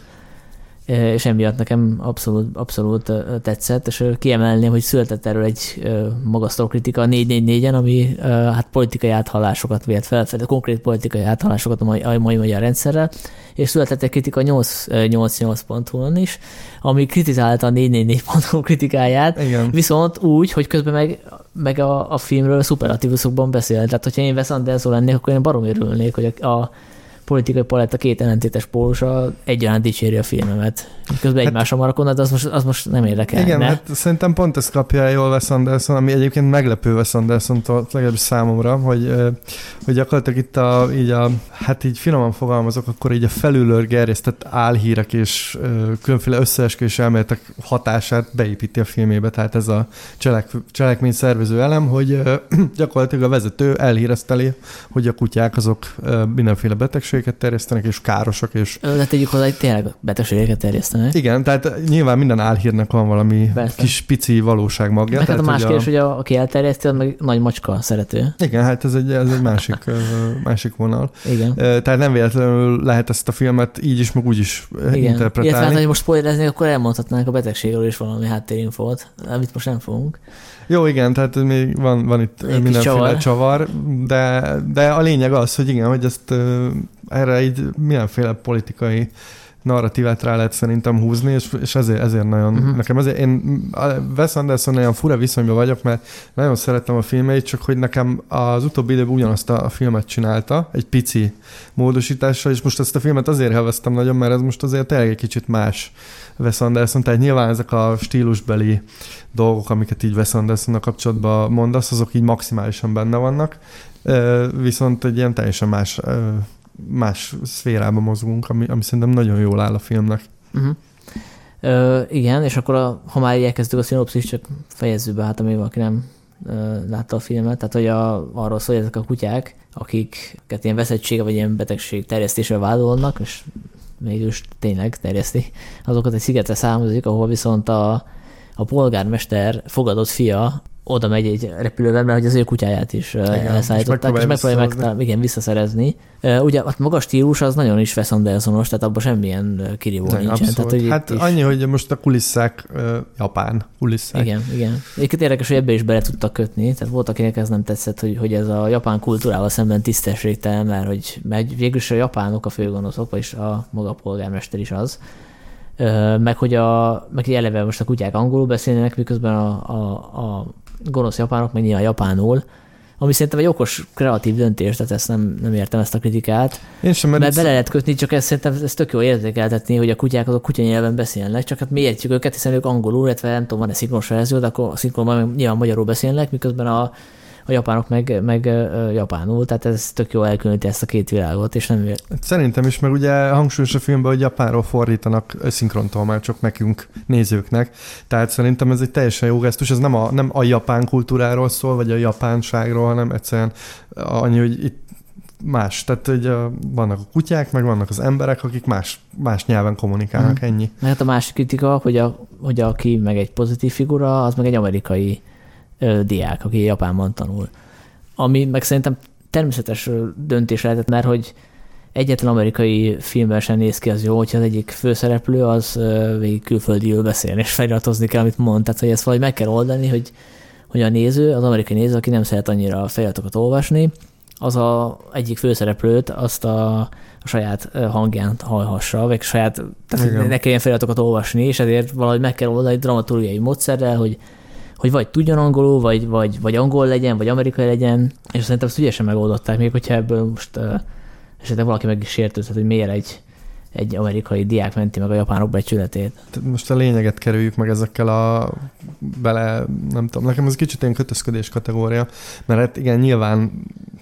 és emiatt nekem abszolút, abszolút tetszett, és kiemelném, hogy született erről egy magasztó kritika a 444-en, ami hát politikai áthallásokat vélt fel, konkrét politikai áthallásokat a mai, a mai magyar rendszerrel, és született egy kritika 888.hu-on is, ami kritizálta a 444.hu kritikáját, Igen. viszont úgy, hogy közben meg, meg a, a filmről szuperatívusokban beszélt. Tehát, hogyha én Wes Anderson lennék, akkor én barom örülnék, hogy a, a politikai paletta két ellentétes pólusa egyaránt dicséri a filmemet. Közben hát, egymásra marakon, de az most, az most nem érdekel. Igen, ne? hát szerintem pont ezt kapja el jól Wes Anderson, ami egyébként meglepő Wes anderson legalábbis számomra, hogy, hogy gyakorlatilag itt a, így a, hát így finoman fogalmazok, akkor így a felülről gerjesztett álhírek és különféle összeesküvés elméletek hatását beépíti a filmébe, tehát ez a cselek, cselekmény szervező elem, hogy (clears throat) gyakorlatilag a vezető elhírezteli, hogy a kutyák azok mindenféle betegség betegségeket terjesztenek, és károsak, és... De tegyük hozzá, hogy tényleg betegségeket terjesztenek. Igen, tehát nyilván minden álhírnek van valami Persze. kis pici valóság magja. Meg hát a más kérdés, hogy a, aki elterjeszti, az meg nagy macska szerető. Igen, hát ez egy, ez egy másik, másik vonal. Igen. Tehát nem véletlenül lehet ezt a filmet így is, meg úgy is Igen. interpretálni. Illetve, hát, hogy most spoilerezni, akkor elmondhatnánk a betegségről is valami háttérinfót, amit most nem fogunk. Jó, igen, tehát még van, van itt Egy mindenféle csavar, csavar de, de a lényeg az, hogy igen, hogy ezt erre így mindenféle politikai narratívát rá lehet szerintem húzni, és, és ezért, ezért nagyon, uh-huh. nekem ezért, én Wes Anderson nagyon fura viszonyban vagyok, mert nagyon szeretem a filmeit, csak hogy nekem az utóbbi időben ugyanazt a, a filmet csinálta, egy pici módosítással, és most ezt a filmet azért helveztem nagyon, mert ez most azért tényleg egy kicsit más Wes Anderson, tehát nyilván ezek a stílusbeli dolgok, amiket így Wes Anderson kapcsolatban mondasz, azok így maximálisan benne vannak, viszont egy ilyen teljesen más más szférában mozgunk, ami, ami szerintem nagyon jól áll a filmnek. Uh-huh. Ö, igen, és akkor a, ha már elkezdtük a szinopszis, csak fejezzük be, hát ami valaki nem ö, látta a filmet, tehát hogy a, arról szól, hogy ezek a kutyák, akiket ilyen veszettsége vagy ilyen betegség terjesztésre vádolnak, és mégis tényleg terjeszti, azokat egy szigetre számozik, ahol viszont a, a polgármester fogadott fia oda megy egy repülővel, mert hogy az ő kutyáját is igen, elszállították, és megpróbálja meg, igen, visszaszerezni. Ugye a magas stílus az nagyon is Wes Andersonos, tehát abban semmilyen kirívó De, nincsen. Tehát, hogy hát is... annyi, hogy most a kulisszák uh, japán kulisszák. Igen, igen. Egyébként érdekes, hogy ebbe is bele tudtak kötni, tehát volt, akinek ez nem tetszett, hogy, hogy ez a japán kultúrával szemben tisztességtelen, mert hogy meg végülis a japánok a főgonoszok, vagyis a maga polgármester is az, meg hogy a, meg eleve most a kutyák angolul beszélnek, miközben a, a, a gonosz japánok, meg nyilván japánul, ami szerintem egy okos, kreatív döntés, tehát ezt nem, nem értem ezt a kritikát. Én sem, mert, mert bele lehet kötni, csak ezt szerintem ez tök jó értékeltetni, hogy a kutyák azok kutya nyelven beszélnek, csak hát mi értjük őket, hiszen ők angolul, illetve nem tudom, van-e szinkronos verzió, de akkor a szinkronban nyilván magyarul beszélnek, miközben a, a japánok meg, meg japánul, tehát ez tök jó elkülöníti ezt a két világot, és nem Szerintem is, mert ugye hangsúlyos a filmben, hogy japánról fordítanak szinkrontolmácsok nekünk, nézőknek, tehát szerintem ez egy teljesen jó gesztus, ez nem a, nem a japán kultúráról szól, vagy a japánságról, hanem egyszerűen annyi, hogy itt más. Tehát hogy vannak a kutyák, meg vannak az emberek, akik más, más nyelven kommunikálnak, mm. ennyi. Mert a másik kritika, hogy, a, hogy aki meg egy pozitív figura, az meg egy amerikai ö, diák, aki Japánban tanul. Ami meg szerintem természetes döntés lehetett, mert hogy egyetlen amerikai filmben sem néz ki az jó, hogyha az egyik főszereplő az végig külföldiül beszél, és feliratozni kell, amit mond. Tehát, hogy ezt valahogy meg kell oldani, hogy, hogy a néző, az amerikai néző, aki nem szeret annyira a feliratokat olvasni, az a egyik főszereplőt azt a, a saját hangján hallhassa, vagy saját, tehát ne kelljen feliratokat olvasni, és ezért valahogy meg kell oldani dramaturgiai módszerrel, hogy hogy vagy tudjon angolul, vagy, vagy, vagy angol legyen, vagy amerikai legyen, és szerintem ezt ügyesen megoldották, még hogyha ebből most uh, esetleg valaki meg is sértődhet, hogy miért egy, egy amerikai diák menti meg a japánok becsületét. Most a lényeget kerüljük meg ezekkel a bele, nem tudom, nekem ez kicsit ilyen kötözködés kategória, mert hát igen, nyilván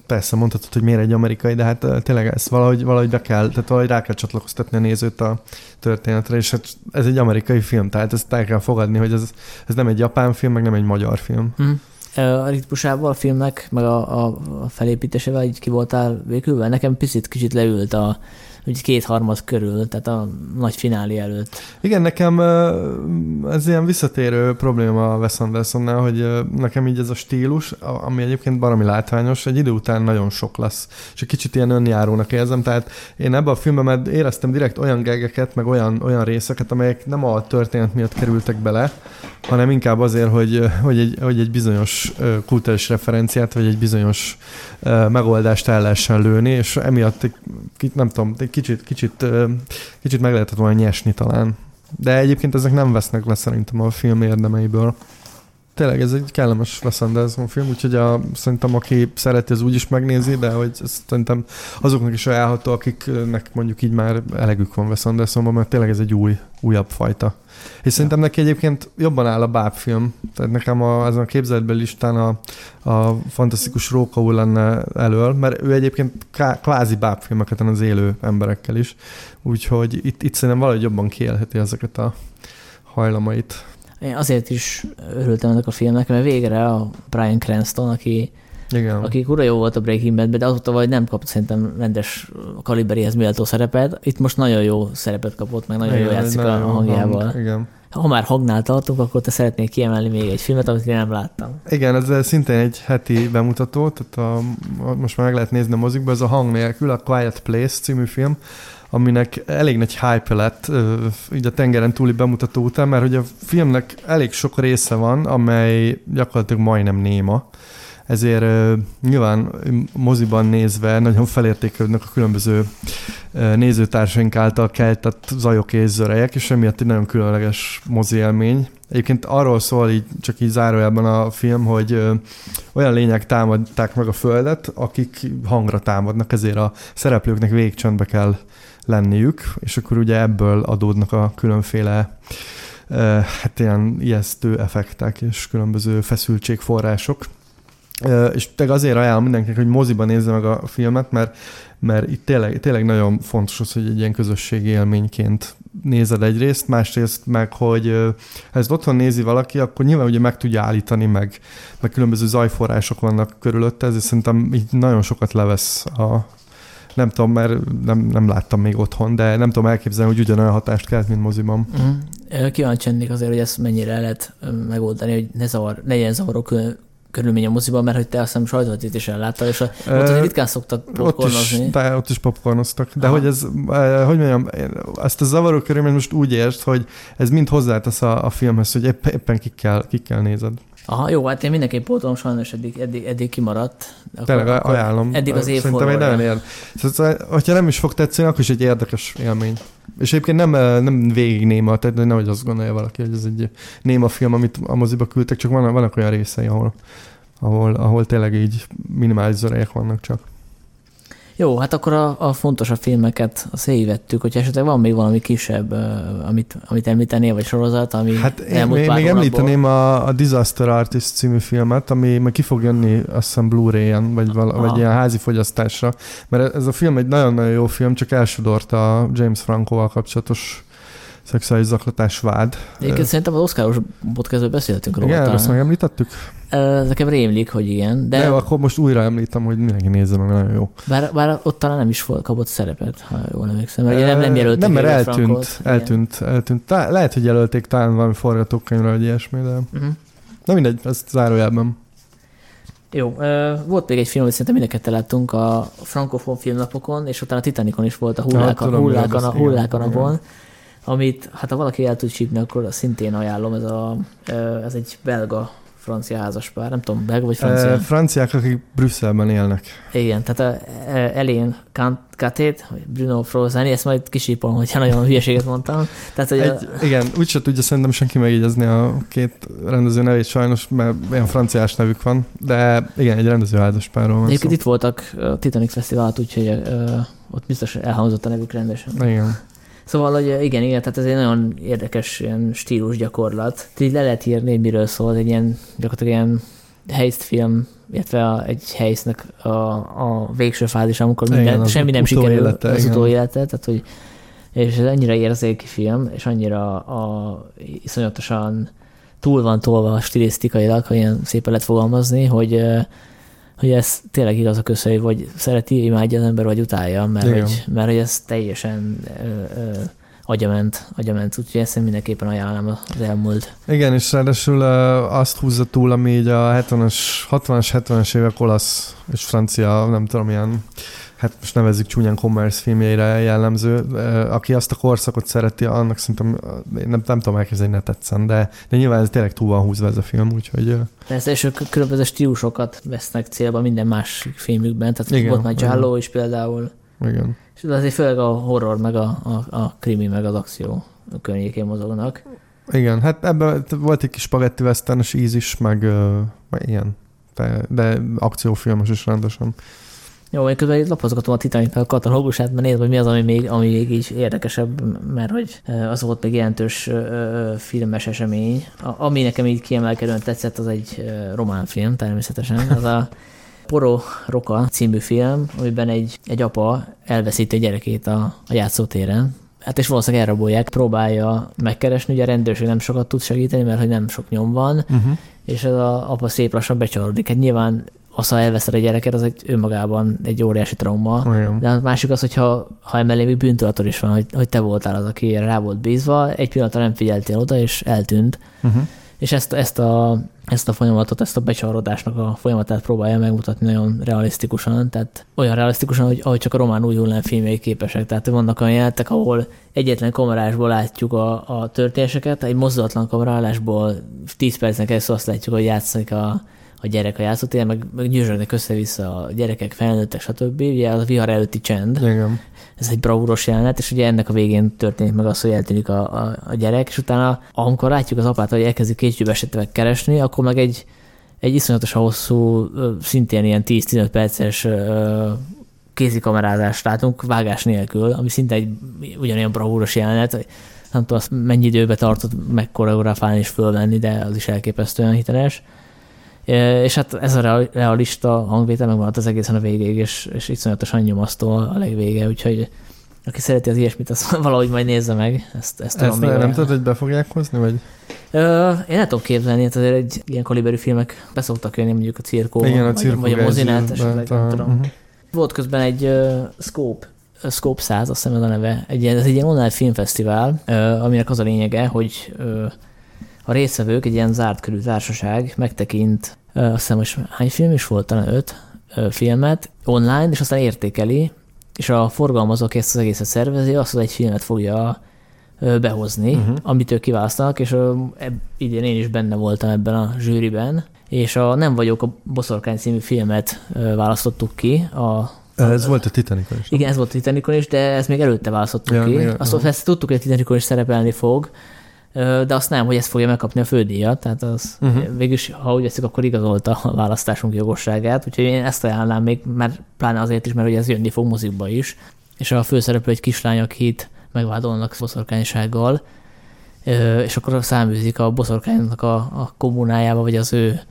persze mondhatod, hogy miért egy amerikai, de hát tényleg ezt valahogy, valahogy be kell, tehát valahogy rá kell csatlakoztatni a nézőt a történetre, és hát ez egy amerikai film, tehát ezt el kell fogadni, hogy ez, ez nem egy japán film, meg nem egy magyar film. Mm. A ritmusával a filmnek, meg a, a, felépítésével így ki voltál végül? Nekem picit kicsit leült a, úgy kétharmad körül, tehát a nagy finálé előtt. Igen, nekem ez ilyen visszatérő probléma a Wes Andersonnál, hogy nekem így ez a stílus, ami egyébként baromi látványos, egy idő után nagyon sok lesz, és egy kicsit ilyen önjárónak érzem, tehát én ebben a filmben éreztem direkt olyan gegeket, meg olyan, olyan részeket, amelyek nem a történet miatt kerültek bele, hanem inkább azért, hogy, hogy, egy, hogy egy bizonyos kulturális referenciát, vagy egy bizonyos megoldást el lehessen lőni, és emiatt egy, nem tudom, egy kicsit, kicsit, kicsit meg lehetett volna nyesni talán. De egyébként ezek nem vesznek le szerintem a film érdemeiből. Tényleg ez egy kellemes Wes film, úgyhogy a, szerintem aki szereti, az úgy is megnézi, de hogy szerintem azoknak is ajánlható, akiknek mondjuk így már elegük van Wes Andersonban, mert tényleg ez egy új, újabb fajta és szerintem neki egyébként jobban áll a bábfilm. Tehát nekem a, ezen a képzeletbeli listán a, a fantasztikus Róka úr lenne elől, mert ő egyébként ká, kvázi bábfilmeket az élő emberekkel is. Úgyhogy itt, itt szerintem valahogy jobban kielheti ezeket a hajlamait. Én azért is örültem ennek a filmnek, mert végre a Brian Cranston, aki igen. aki ura jó volt a Breaking Badben, de azóta vagy nem kapott szerintem rendes kaliberihez méltó szerepet. Itt most nagyon jó szerepet kapott, meg nagyon jó játszik a hangjával. Hang, igen. Ha már hangnál tartunk, akkor te szeretnék kiemelni még egy filmet, amit én nem láttam. Igen, ez szintén egy heti bemutató, tehát a, most már meg lehet nézni a mozikba, ez a hang nélkül, a Quiet Place című film, aminek elég nagy hype lett így a tengeren túli bemutató után, mert hogy a filmnek elég sok része van, amely gyakorlatilag majdnem néma ezért nyilván moziban nézve nagyon felértékelődnek a különböző nézőtársaink által keltett zajok és zörejek, és emiatt egy nagyon különleges mozi élmény. Egyébként arról szól így, csak így zárójelben a film, hogy olyan lények támadták meg a Földet, akik hangra támadnak, ezért a szereplőknek végcsöndbe kell lenniük, és akkor ugye ebből adódnak a különféle hát ilyen ijesztő effektek és különböző feszültségforrások. És tényleg azért ajánlom mindenkinek, hogy moziban nézze meg a filmet, mert, mert itt tényleg, tényleg nagyon fontos az, hogy egy ilyen közösségi élményként nézed egyrészt, másrészt meg, hogy ha ezt otthon nézi valaki, akkor nyilván ugye meg tudja állítani, meg, meg különböző zajforrások vannak körülötte, ezért szerintem így nagyon sokat levesz a, nem tudom, mert nem, nem láttam még otthon, de nem tudom elképzelni, hogy ugyanolyan hatást kelt, mint moziban. Mm. Kíváncsi azért, hogy ezt mennyire lehet megoldani, hogy ne, zavar, ne legyen zavaró körülmény a moziban, mert hogy te azt hiszem sajtóvetít is elláttál, és a, ott azért ritkán szoktak popcornozni. Ott is, de ott is popcornoztak. De Aha. hogy ez, hogy mondjam, ezt a zavaró körülményt most úgy értsd, hogy ez mind hozzátesz a, a filmhez, hogy épp, éppen kikkel, kikkel nézed. Aha, jó, hát én mindenképp pótolom, sajnos eddig, eddig, eddig kimaradt. Akkor, Tényleg ajánlom. Eddig az év Szerintem egy nagyon ér. Szóval, hogyha nem is fog tetszeni, akkor is egy érdekes élmény. És egyébként nem, nem végig néma, tehát nehogy azt gondolja valaki, hogy ez egy néma film, amit a moziba küldtek, csak vannak, vannak olyan részei, ahol, ahol, ahol tényleg így minimális zörejek vannak csak. Jó, hát akkor a, a fontosabb filmeket azt végigvettük, hogyha esetleg van még valami kisebb, amit, amit említenél, vagy sorozat, ami Hát én még, még említeném a, a Disaster Artist című filmet, ami meg ki fog jönni azt hiszem Blu-ray-en, vagy, val, vagy ilyen házi fogyasztásra, mert ez a film egy nagyon-nagyon jó film, csak elsodorta a James Franco-val kapcsolatos szexuális zaklatás vád. Egyébként szerintem az Oscaros podcastből beszéltünk róla. Igen, ezt megemlítettük? Nekem rémlik, hogy igen. De, de akkor most újra említem, hogy mindenki nézze meg, nagyon jó. Bár, bár ott talán nem is kapott szerepet, ha jól emlékszem. Mert nem, nem jelölték Nem, mert eltűnt, Frankot, eltűnt, igen. eltűnt. Tá, lehet, hogy jelölték talán valami forgatókönyvre, vagy ilyesmi, de... Uh-huh. Na mindegy, ezt zárójelben. Jó, volt még egy film, amit szerintem mindeket láttunk a frankofon filmnapokon, és utána a Titanicon is volt a hullákon, ja, hullákon, a, hullákon a, a, amit hát ha valaki el tud csípni, akkor szintén ajánlom, ez, a, ez egy belga francia házaspár, nem tudom, belga vagy francia? E, franciák, akik Brüsszelben élnek. Igen, tehát a Elén Katét, Bruno Frozani, ezt majd kisípolom, hogyha nagyon (laughs) hülyeséget mondtam. Tehát, hogy egy, a... Igen, úgyse tudja szerintem senki megjegyezni a két rendező nevét sajnos, mert olyan franciás nevük van, de igen, egy rendező házaspárról van Egyébként itt voltak a Titanic Fesztivált, úgyhogy uh, ott biztos elhangzott a nevük rendesen. Igen. Szóval, hogy igen, igen, tehát ez egy nagyon érdekes ilyen stílus gyakorlat. Így le lehet írni, hogy miről szól, egy ilyen gyakorlatilag ilyen heist film, illetve a, egy helysznek a, a végső fázis, amikor minden, igen, semmi nem sikerül élete, az utóélete, tehát hogy és ez annyira érzéki film, és annyira a, iszonyatosan túl van tolva stilisztikailag, ha ilyen szépen lehet fogalmazni, hogy hogy ez tényleg igaz a köszönjű, vagy szereti, imádja az ember, vagy utálja, mert, hogy, mert hogy ez teljesen ö, ö, agyament, agyament, úgyhogy ezt én mindenképpen ajánlom az elmúlt. Igen, és ráadásul azt húzza túl, ami így a 70-es, 60-as, 70-es évek olasz és francia, nem tudom, ilyen hát most nevezzük csúnyán commerce filmjeire jellemző, aki azt a korszakot szereti, annak szerintem én nem, nem tudom elképzelni, ne tetszen, de, de nyilván ez tényleg túl van húzva ez a film, úgyhogy... Persze, és ők különböző stílusokat vesznek célba minden más filmükben, tehát igen, volt már Giallo is például. Igen. És azért főleg a horror, meg a, a, a krimi, meg az akció környékén mozognak. Igen, hát ebben volt egy kis spagetti westernes íz is, meg, meg ilyen, de, de akciófilmes is rendesen. Jó, én közben lapozgatom a Titanic katalógusát, mert nézd, hogy mi az, ami még, ami még így érdekesebb, mert hogy az volt még jelentős filmes esemény. A, ami nekem így kiemelkedően tetszett, az egy román film természetesen. Az a Poro Roka című film, amiben egy, egy apa elveszíti a gyerekét a, a játszótéren, Hát és valószínűleg elrabolják, próbálja megkeresni, ugye a rendőrség nem sokat tud segíteni, mert hogy nem sok nyom van, uh-huh. és ez a apa szép lassan becsavarodik. Hát nyilván az, ha elveszed a gyereket, az egy önmagában egy óriási trauma. Olyan. De a másik az, hogyha ha emellé még bűntudatod is van, hogy, hogy te voltál az, aki rá volt bízva, egy pillanatra nem figyeltél oda, és eltűnt. Uh-huh. És ezt, ezt, a, ezt a folyamatot, ezt a becsavarodásnak a folyamatát próbálja megmutatni nagyon realisztikusan, tehát olyan realisztikusan, hogy ahogy csak a román új hullám filmjei képesek. Tehát vannak olyan jelentek, ahol egyetlen kamerásból látjuk a, a történéseket, egy mozdulatlan kamerálásból 10 percen keresztül azt látjuk, hogy játszik a, a gyerek a játszótéren, meg, meg gyűrögnek össze-vissza a gyerekek, felnőttek, stb. Ugye az a vihar előtti csend. Igen. Ez egy bravúros jelenet, és ugye ennek a végén történik meg az, hogy eltűnik a, a, a gyerek, és utána, amikor látjuk az apát, hogy elkezdik kétségbe esetleg keresni, akkor meg egy, egy iszonyatosan hosszú, szintén ilyen 10-15 perces kézikamerázást látunk vágás nélkül, ami szinte egy ugyanolyan bravúros jelenet, nem tudom, azt mennyi időbe tartott megkoreografálni és fölvenni, de az is elképesztően hiteles. És hát ez a realista hangvétel megmaradt az egészen a végéig, és, és iszonyatosan nyomasztó a legvége, úgyhogy aki szereti az ilyesmit, az (laughs) valahogy majd nézze meg. Ezt, ezt, ezt nem, nem tudod, hogy be fogják hozni, vagy? Ö, én nem tudom képzelni, hát azért egy ilyen kaliberű filmek beszoktak jönni mondjuk a cirkó, Igen, a cirkó vagy, vagy a mozinát, esetleg, nem tudom. Uh-huh. Volt közben egy uh, Scope, uh, Scope 100, azt hiszem ez a neve, egy, ez egy ilyen online filmfesztivál, uh, aminek az a lényege, hogy uh, a részvevők, egy ilyen zárt körű társaság megtekint, azt hiszem, most hány film is volt, talán öt filmet online, és aztán értékeli, és a forgalmazó, aki ezt az egészet szervezi, azt az egy filmet fogja behozni, uh-huh. amit ők kiválasztanak, és idén én is benne voltam ebben a zsűriben, és a Nem vagyok a boszorkány című filmet választottuk ki. A, ez a, volt a Titanicon is. Igen, ez volt a Titanicon is, de ezt még előtte választottuk ja, ki. Azt, azt tudtuk, hogy a Titanicon is szerepelni fog, de azt nem, hogy ezt fogja megkapni a fődíjat, tehát az uh-huh. végülis, ha úgy veszik, akkor igazolta a választásunk jogosságát, úgyhogy én ezt ajánlám még, mert pláne azért is, mert hogy ez jönni fog mozikba is, és a főszereplő egy kislány, akit megvádolnak boszorkánysággal, és akkor száműzik a boszorkánynak a, a kommunájába, vagy az ő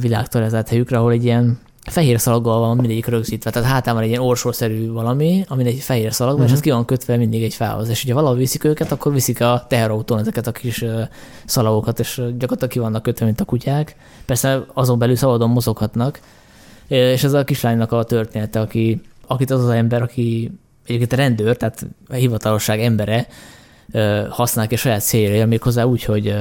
világtelezált helyükre, ahol egy ilyen fehér szalaggal van mindegyik rögzítve, tehát hátán van egy ilyen orsószerű valami, ami egy fehér szalag uh-huh. és mhm. ez ki van kötve mindig egy fához. És hogyha valahol viszik őket, akkor viszik a teherautón ezeket a kis szalagokat, és gyakorlatilag ki vannak kötve, mint a kutyák. Persze azon belül szabadon mozoghatnak. És ez a kislánynak a története, aki, akit az az ember, aki egyébként a rendőr, tehát a hivatalosság embere, használják és saját célja, méghozzá úgy, hogy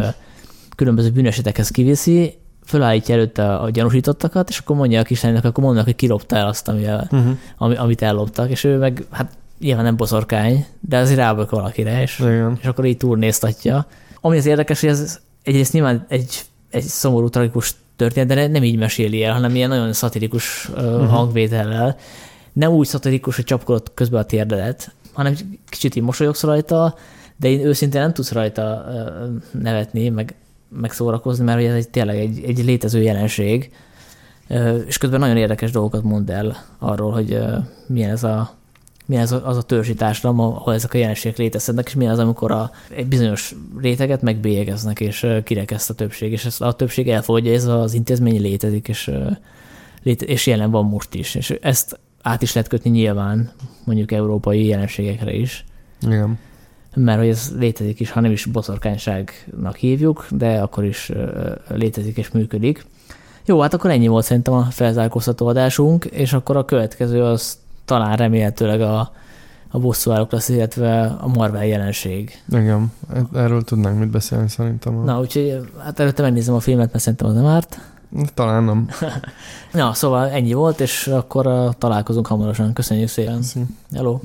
különböző bűnesetekhez kiviszi, fölállítja előtte a gyanúsítottakat, és akkor mondja a kislánynak, akkor mondnak, hogy kilopta el azt, amivel, uh-huh. ami, amit elloptak, és ő meg, hát nyilván nem boszorkány, de azért rábök valakire, és, Igen. és akkor így turnéztatja. Ami az érdekes, hogy ez egyrészt nyilván egy, egy szomorú, tragikus történet, de nem így meséli el, hanem ilyen nagyon szatirikus uh-huh. hangvétellel. Nem úgy szatirikus, hogy csapkodott közben a térdelet, hanem kicsit így mosolyogsz rajta, de én őszintén nem tudsz rajta nevetni, meg megszórakozni, mert ez egy, tényleg egy, egy létező jelenség, és közben nagyon érdekes dolgokat mond el arról, hogy milyen ez a milyen az a, az a törzsi társadalom, ahol ezek a jelenségek létezhetnek, és milyen az, amikor a, egy bizonyos réteget megbélyegeznek, és kirekeszt a többség, és ezt a többség elfogadja, ez az intézmény létezik, és, és jelen van most is. És ezt át is lehet kötni nyilván mondjuk európai jelenségekre is. Igen mert hogy ez létezik is, ha nem is boszorkányságnak hívjuk, de akkor is létezik és működik. Jó, hát akkor ennyi volt szerintem a felzárkóztató adásunk, és akkor a következő az talán remélhetőleg a, a bosszúállók lesz, illetve a Marvel jelenség. Igen, erről tudnánk mit beszélni szerintem. Na, úgyhogy hát előtte megnézem a filmet, mert szerintem az nem árt. Talán nem. (laughs) Na, szóval ennyi volt, és akkor találkozunk hamarosan. Köszönjük szépen. Köszönjük. Hello.